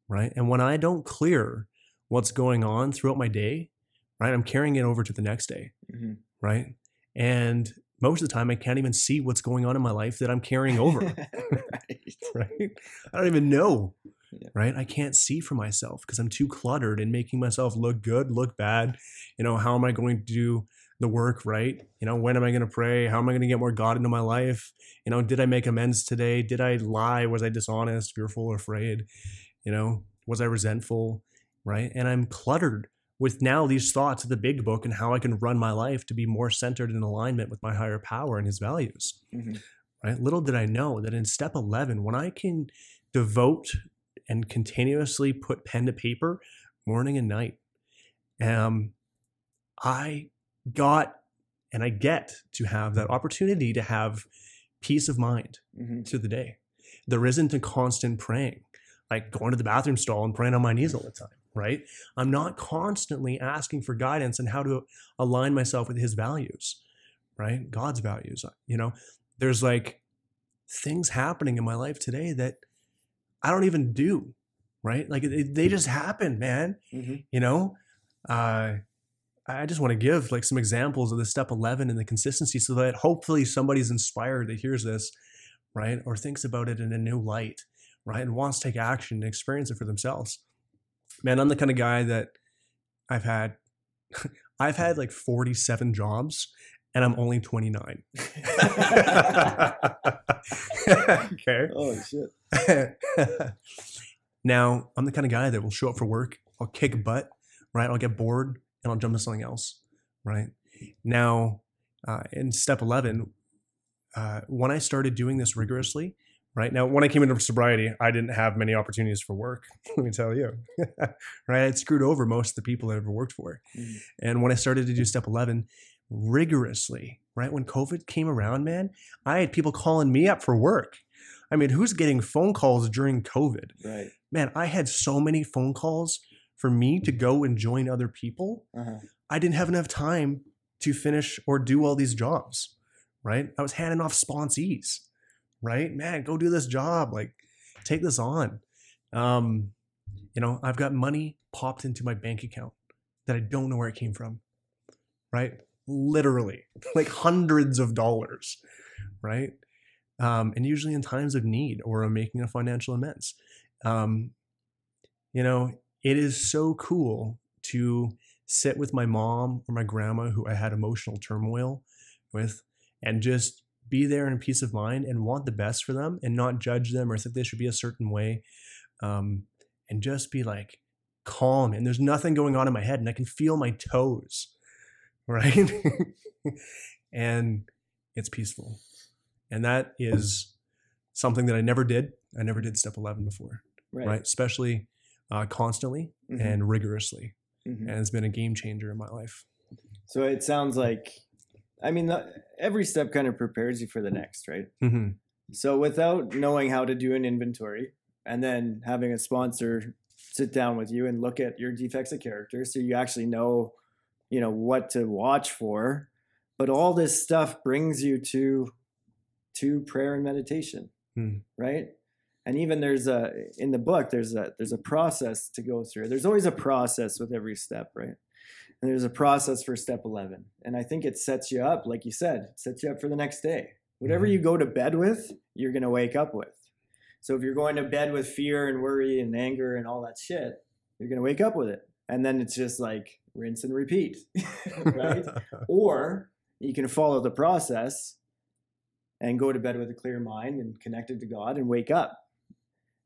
right? And when I don't clear what's going on throughout my day, right, I'm carrying it over to the next day, mm-hmm. right? And most of the time, I can't even see what's going on in my life that I'm carrying over, right. right? I don't even know Yeah. right? I can't see for myself because I'm too cluttered and making myself look good, look bad. You know, how am I going to do the work right? You know, when am I going to pray? How am I going to get more God into my life? You know, did I make amends today? Did I lie? Was I dishonest, fearful, afraid? You know, was I resentful? Right? And I'm cluttered with now these thoughts of the big book and how I can run my life to be more centered in alignment with my higher power and his values. Mhm. Right? Little did I know that in step 11, when I can devote and continuously put pen to paper morning and night. Um, I got and I get to have that opportunity to have peace of mind Mhm. through the day. There isn't a constant praying, like going to the bathroom stall and praying on my knees all the time, right? I'm not constantly asking for guidance and how to align myself with his values, right? God's values. You know, there's like things happening in my life today that I don't even do, right? Like it, they just happen, man. Mhm. You know, uh, I just want to give like some examples of the step 11 and the consistency so that hopefully somebody's inspired that hears this, right? Or thinks about it in a new light, right? And wants to take action and experience it for themselves. Man, I'm the kind of guy that I've had, I've had like 47 jobs and I'm only 29. okay. Oh shit. now, I'm the kind of guy that will show up for work, I'll kick butt, right? I'll get bored and I'll jump to something else, right? Now, uh, in step 11, uh, when I started doing this rigorously, right now, when I came into sobriety, I didn't have many opportunities for work. Let me tell you, right? I'd screwed over most of the people I ever worked for. Mhm. And when I started to do step 11 rigorously, right? When COVID came around, man, I had people calling me up for work. I mean, who's getting phone calls during COVID? Right. Man, I had so many phone calls for me to go and join other people. Uh-huh. I didn't have enough time to finish or do all these jobs, right? I was handing off sponsees, right? Man, go do this job. Like, take this on. Um, you know, I've got money popped into my bank account that I don't know where it came from, right? Literally, like hundreds of dollars, right? Um, and usually in times of need or making a financial amends. Um, you know, it is so cool to sit with my mom or my grandma who I had emotional turmoil with and just be there in peace of mind and want the best for them and not judge them or think they should be a certain way. Um, and just be like calm and there's nothing going on in my head and I can feel my toes. Right. and it's peaceful. And that is something that I never did. I never did step 11 before, Right. right? Especially uh, constantly Mhm. and rigorously Mhm. and it's been a game changer in my life. So it sounds like, I mean, the, every step kind of prepares you for the next, right? hmm So without knowing how to do an inventory and then having a sponsor sit down with you and look at your defects of character so you actually know, you know, what to watch for, but all this stuff brings you to to prayer and meditation, Hmm. right? And even there's a in the book there's a there's a process to go through. There's always a process with every step, right? And there's a process for step 11. And I think it sets you up like you said, sets you up for the next day. Whatever Mhm. you go to bed with, you're going to wake up with. So if you're going to bed with fear and worry and anger and all that shit, you're going to wake up with it. And then it's just like rinse and repeat, right? or you can follow the process and go to bed with a clear mind and connected to God and wake up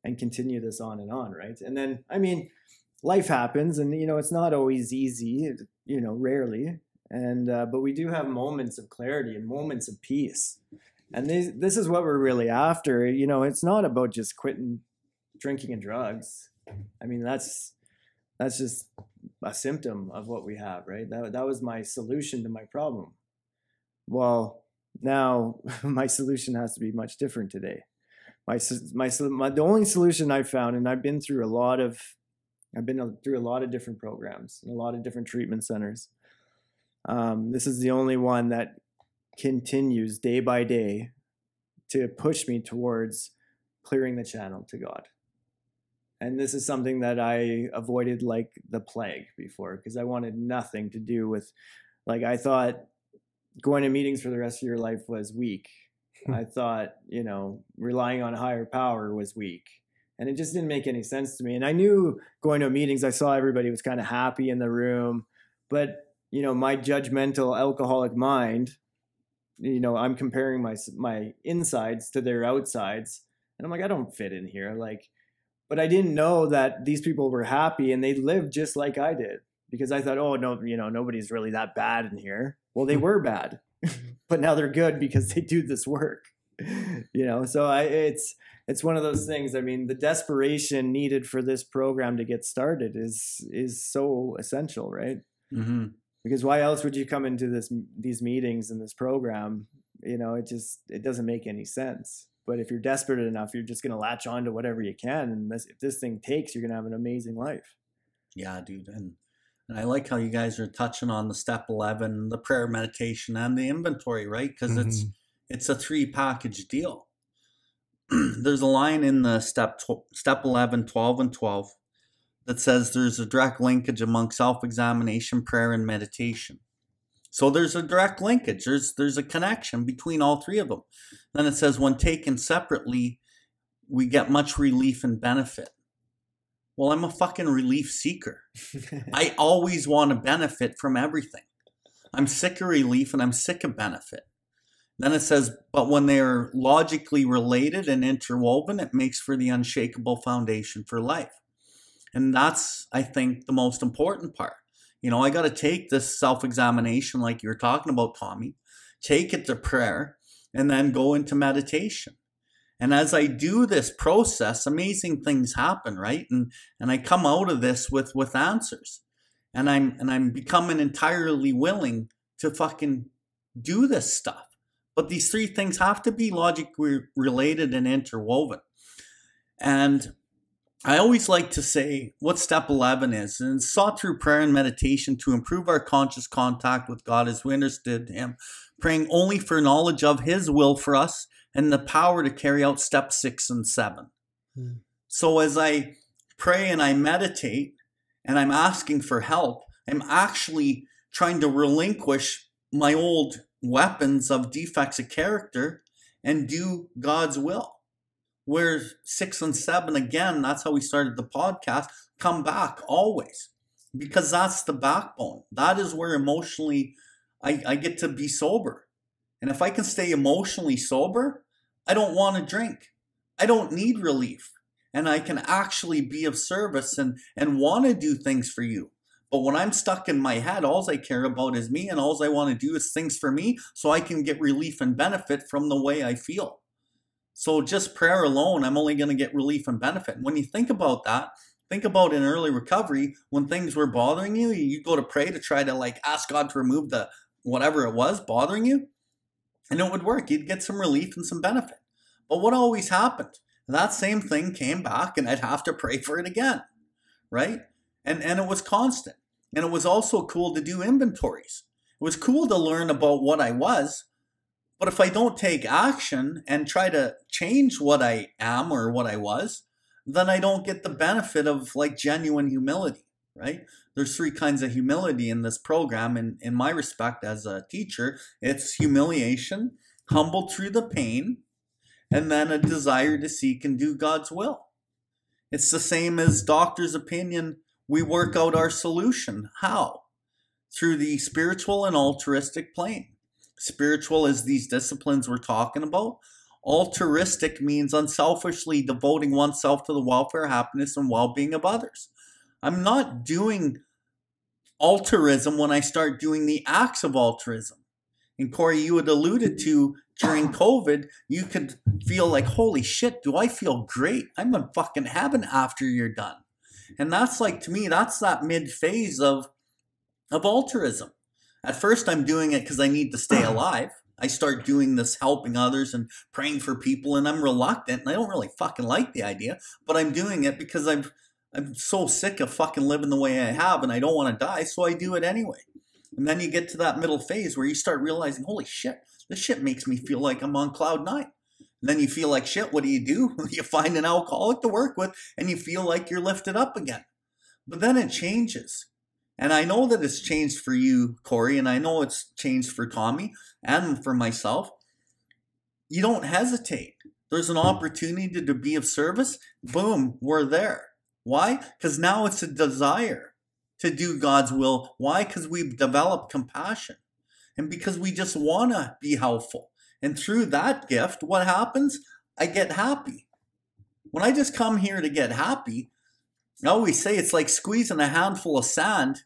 and continue this on and on, right? And then, I mean, life happens and, you know, it's not always easy, you know, rarely. And, uh, but we do have moments of clarity and moments of peace. And this, this is what we're really after. You know, it's not about just quitting drinking and drugs. I mean, that's, that's just a symptom of what we have, right? That, that was my solution to my problem. Well, now my solution has to be much different today. My, my, my, the only solution I found, and I've been through a lot of, I've been through a lot of different programs and a lot of different treatment centers. Um, this is the only one that continues day by day to push me towards clearing the channel to God. And this is something that I avoided like the plague before because I wanted nothing to do with, like, I thought going to meetings for the rest of your life was weak. Hmm. I thought, you know, relying on higher power was weak. And it just didn't make any sense to me. And I knew going to meetings, I saw everybody was kind of happy in the room. But, you know, my judgmental alcoholic mind, you know, I'm comparing my my insides to their outsides. And I'm like, I don't fit in here. Like, but I didn't know that these people were happy and they lived just like I did because I thought, oh no, you know, nobody's really that bad in here. Well, they were bad, but now they're good because they do this work. You know, so I it's it's one of those things. I mean, the desperation needed for this program to get started is is so essential, right? Mm-hmm. Because why else would you come into this these meetings and this program? You know, it just it doesn't make any sense. But if you're desperate enough, you're just going to latch on to whatever you can. And this, if this thing takes, you're going to have an amazing life. Yeah, dude. And, and I like how you guys are touching on the step 11, the prayer meditation and the inventory, right? Because it's mm-hmm. it's a three package deal. there's a line in the step tw- step 11, 12 and 12 that says there's a direct linkage among self-examination, prayer and meditation. So there's a direct linkage. There's there's a connection between all three of them. Then it says when taken separately, we get much relief and benefit. Well, I'm a fucking relief seeker. I always want to benefit from everything. I'm sick of relief and I'm sick of benefit. Then it says, but when they are logically related and interwoven, it makes for the unshakable foundation for life. And that's, I think, the most important part. You know, I got to take this self examination, like you're talking about, Tommy, take it to prayer, and then go into meditation. And as I do this process, amazing things happen, right? And and I come out of this with with answers. And I'm and I'm becoming entirely willing to fucking do this stuff. But these three things have to be logically related and interwoven. And I always like to say what step 11 is, and sought through prayer and meditation to improve our conscious contact with God as we understood Him, praying only for knowledge of His will for us and the power to carry out step six and seven. Hmm. So as I pray and I meditate and I'm asking for help, I'm actually trying to relinquish my old weapons of defects of character and do God's will. Where six and seven, again, that's how we started the podcast, come back always because that's the backbone. That is where emotionally I, I get to be sober. And if I can stay emotionally sober, I don't want to drink. I don't need relief. And I can actually be of service and, and want to do things for you. But when I'm stuck in my head, all I care about is me, and all I want to do is things for me so I can get relief and benefit from the way I feel. So just prayer alone, I'm only going to get relief and benefit. When you think about that, think about in early recovery when things were bothering you, you go to pray to try to like ask God to remove the whatever it was bothering you, and it would work. You'd get some relief and some benefit. But what always happened? That same thing came back, and I'd have to pray for it again, right? And and it was constant. And it was also cool to do inventories. It was cool to learn about what I was, but if I don't take action and try to change what I am or what I was, then I don't get the benefit of like genuine humility, right? There's three kinds of humility in this program. And in my respect as a teacher, it's humiliation, humble through the pain, and then a desire to seek and do God's will. It's the same as doctor's opinion we work out our solution. How? Through the spiritual and altruistic plane. Spiritual is these disciplines we're talking about. Altruistic means unselfishly devoting oneself to the welfare, happiness, and well being of others. I'm not doing altruism when I start doing the acts of altruism. And Kory, you had alluded to during COVID, you could feel like, holy shit, do I feel great? I'm in fucking heaven after you're done. And that's like to me, that's that mid phase of of altruism. At first I'm doing it because I need to stay uh-huh. alive. I start doing this helping others and praying for people and I'm reluctant and I don't really fucking like the idea, but I'm doing it because I'm I'm so sick of fucking living the way I have and I don't want to die, so I do it anyway. And then you get to that middle phase where you start realizing, holy shit, this shit makes me feel like I'm on cloud nine. And then you feel like shit. What do you do? you find an alcoholic to work with and you feel like you're lifted up again. But then it changes. And I know that it's changed for you, Kory, and I know it's changed for Tommy and for myself. You don't hesitate. There's an opportunity to be of service. Boom, we're there. Why? Because now it's a desire to do God's will. Why? Because we've developed compassion and because we just want to be helpful. And through that gift, what happens? I get happy. When I just come here to get happy, I always say it's like squeezing a handful of sand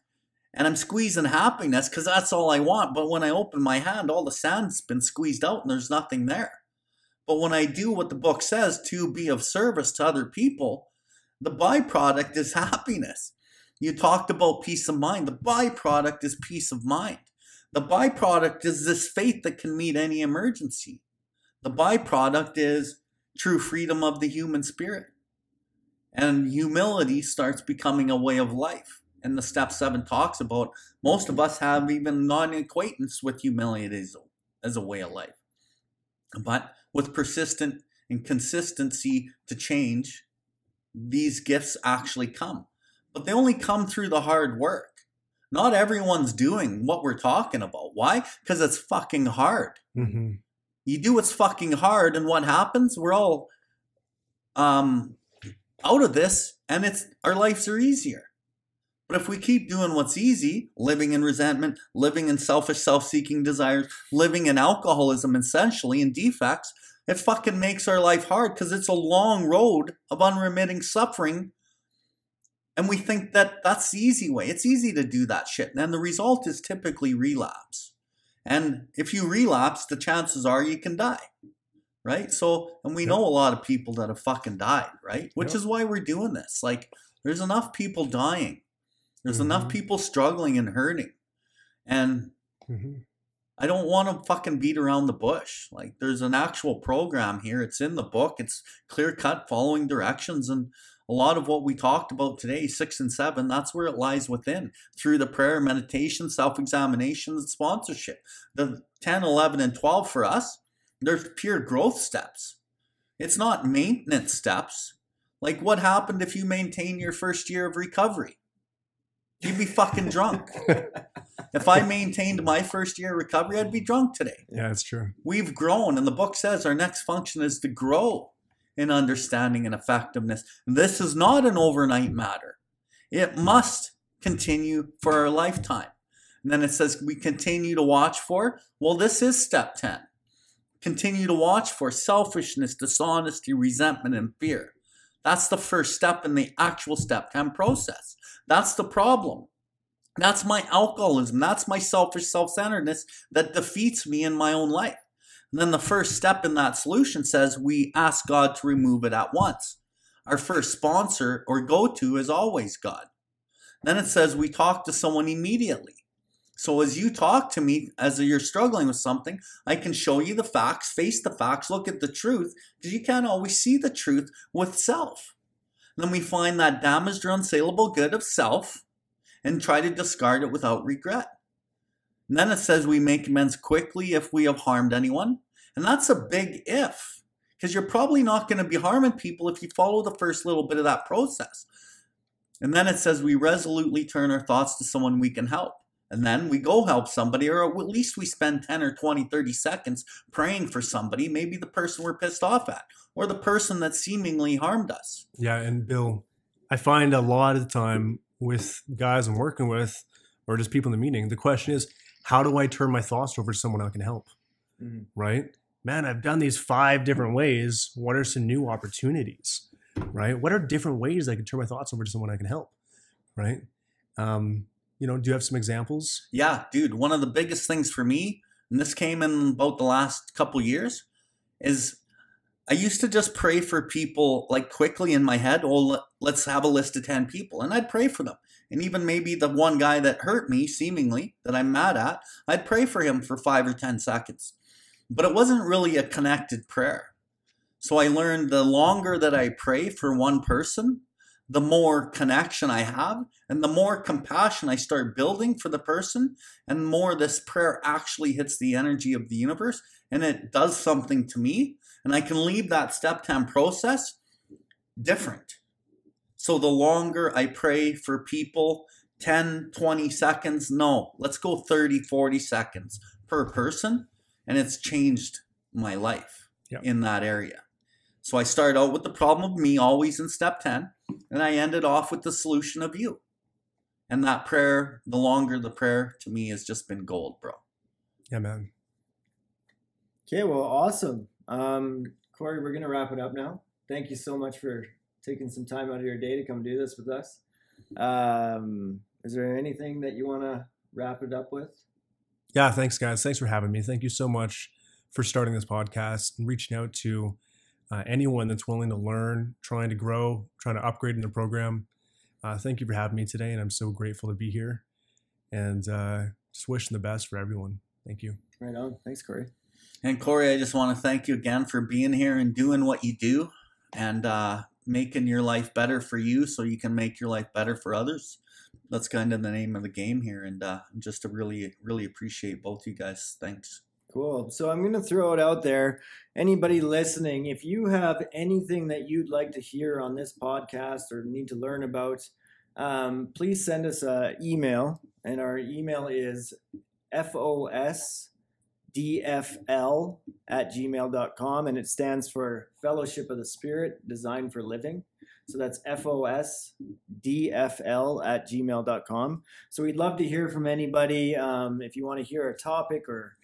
and I'm squeezing happiness because that's all I want. But when I open my hand, all the sand's been squeezed out and there's nothing there. But when I do what the book says to be of service to other people, the byproduct is happiness. You talked about peace of mind. The byproduct is peace of mind. The byproduct is this faith that can meet any emergency. The byproduct is true freedom of the human spirit. And humility starts becoming a way of life. And the step seven talks about most of us have even non acquaintance with humility as, as a way of life. But with persistent and consistency to change, these gifts actually come. But they only come through the hard work. Not everyone's doing what we're talking about. Why? Because it's fucking hard. Mm-hmm. You do what's fucking hard, and what happens? We're all um, out of this, and it's our lives are easier. But if we keep doing what's easy, living in resentment, living in selfish, self seeking desires, living in alcoholism essentially and defects, it fucking makes our life hard because it's a long road of unremitting suffering and we think that that's the easy way. It's easy to do that shit. And the result is typically relapse. And if you relapse, the chances are you can die. Right? So, and we Yep. know a lot of people that have fucking died, right? Which Yep. is why we're doing this. Like, there's enough people dying. There's enough Mhm. people struggling and hurting. And Mhm. I don't want to fucking beat around the bush. Like there's an actual program here. It's in the book. It's clear cut, following directions, and a lot of what we talked about today, six and seven, that's where it lies within through the prayer, meditation, self examination, and sponsorship. The 10, 11, and 12 for us, there's pure growth steps. It's not maintenance steps. Like what happened if you maintain your first year of recovery? You'd be fucking drunk. if I maintained my first year of recovery, I'd be drunk today. Yeah, it's true. We've grown, and the book says our next function is to grow in understanding and effectiveness. This is not an overnight matter. It must continue for our lifetime. And then it says we continue to watch for. Well, this is step 10. Continue to watch for selfishness, dishonesty, resentment, and fear. That's the first step in the actual step 10 process. That's the problem. That's my alcoholism. That's my selfish self centeredness that defeats me in my own life. And then the first step in that solution says we ask God to remove it at once. Our first sponsor or go to is always God. Then it says we talk to someone immediately. So as you talk to me, as you're struggling with something, I can show you the facts, face the facts, look at the truth, because you can't always see the truth with self. then we find that damaged or unsaleable good of self and try to discard it without regret. And then it says we make amends quickly if we have harmed anyone. And that's a big if, because you're probably not going to be harming people if you follow the first little bit of that process. And then it says we resolutely turn our thoughts to someone we can help. And then we go help somebody, or at least we spend 10 or 20, 30 seconds praying for somebody, maybe the person we're pissed off at, or the person that seemingly harmed us. Yeah, and Bill, I find a lot of the time with guys I'm working with, or just people in the meeting, the question is, how do I turn my thoughts over to someone I can help? Mhm. Right? Man, I've done these five different ways. What are some new opportunities? Right? What are different ways I can turn my thoughts over to someone I can help? Right? Um, you know, do you have some examples? Yeah, dude, one of the biggest things for me, and this came in about the last couple years, is I used to just pray for people like quickly in my head. Oh, let- let's have a list of 10 people. And I'd pray for them. And even maybe the one guy that hurt me, seemingly, that I'm mad at, I'd pray for him for five or 10 seconds. But it wasn't really a connected prayer. So I learned the longer that I pray for one person, the more connection I have and the more compassion I start building for the person, and more this prayer actually hits the energy of the universe and it does something to me. And I can leave that step 10 process different. So the longer I pray for people, 10, 20 seconds, no, let's go 30, 40 seconds per person. And it's changed my life Yeah. in that area. So I start out with the problem of me always in step 10, and I ended off with the solution of you. And that prayer, the longer the prayer to me has just been gold, bro. Yeah, man. Okay, well, awesome. Um, Kory, we're going to wrap it up now. Thank you so much for taking some time out of your day to come do this with us. Um, is there anything that you want to wrap it up with? Yeah, thanks, guys. Thanks for having me. Thank you so much for starting this podcast and reaching out to uh, anyone that's willing to learn, trying to grow, trying to upgrade in the program. Uh, thank you for having me today, and I'm so grateful to be here. And uh, just wishing the best for everyone. Thank you. Right on. Thanks, Kory. And Kory, I just want to thank you again for being here and doing what you do and uh, making your life better for you so you can make your life better for others. That's kind of the name of the game here. And uh, just to really, really appreciate both you guys. Thanks. Cool. So I'm going to throw it out there. Anybody listening, if you have anything that you'd like to hear on this podcast or need to learn about, um, please send us an email. And our email is fosdfl at gmail.com. And it stands for Fellowship of the Spirit, Designed for Living. So that's fosdfl at gmail.com. So we'd love to hear from anybody. Um, if you want to hear a topic or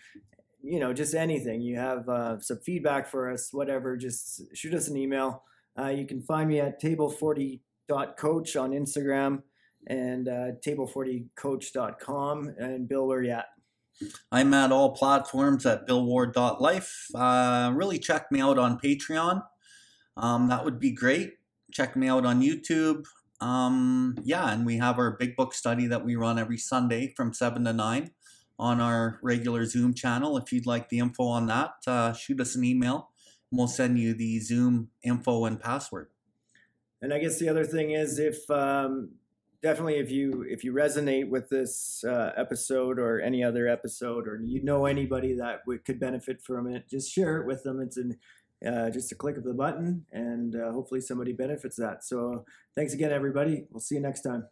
you know, just anything. You have uh, some feedback for us, whatever, just shoot us an email. Uh, you can find me at table40.coach on Instagram and uh, table40coach.com. And Bill, where you at? I'm at all platforms at billward.life. Uh, really check me out on Patreon. Um, that would be great. Check me out on YouTube. Um, yeah, and we have our big book study that we run every Sunday from 7 to 9 on our regular Zoom channel. If you'd like the info on that, uh, shoot us an email and we'll send you the Zoom info and password. And I guess the other thing is if um, definitely if you if you resonate with this uh, episode or any other episode or you know anybody that would, could benefit from it, just share it with them. It's an uh, just a click of the button, and uh, hopefully somebody benefits that. So thanks again, everybody. We'll see you next time.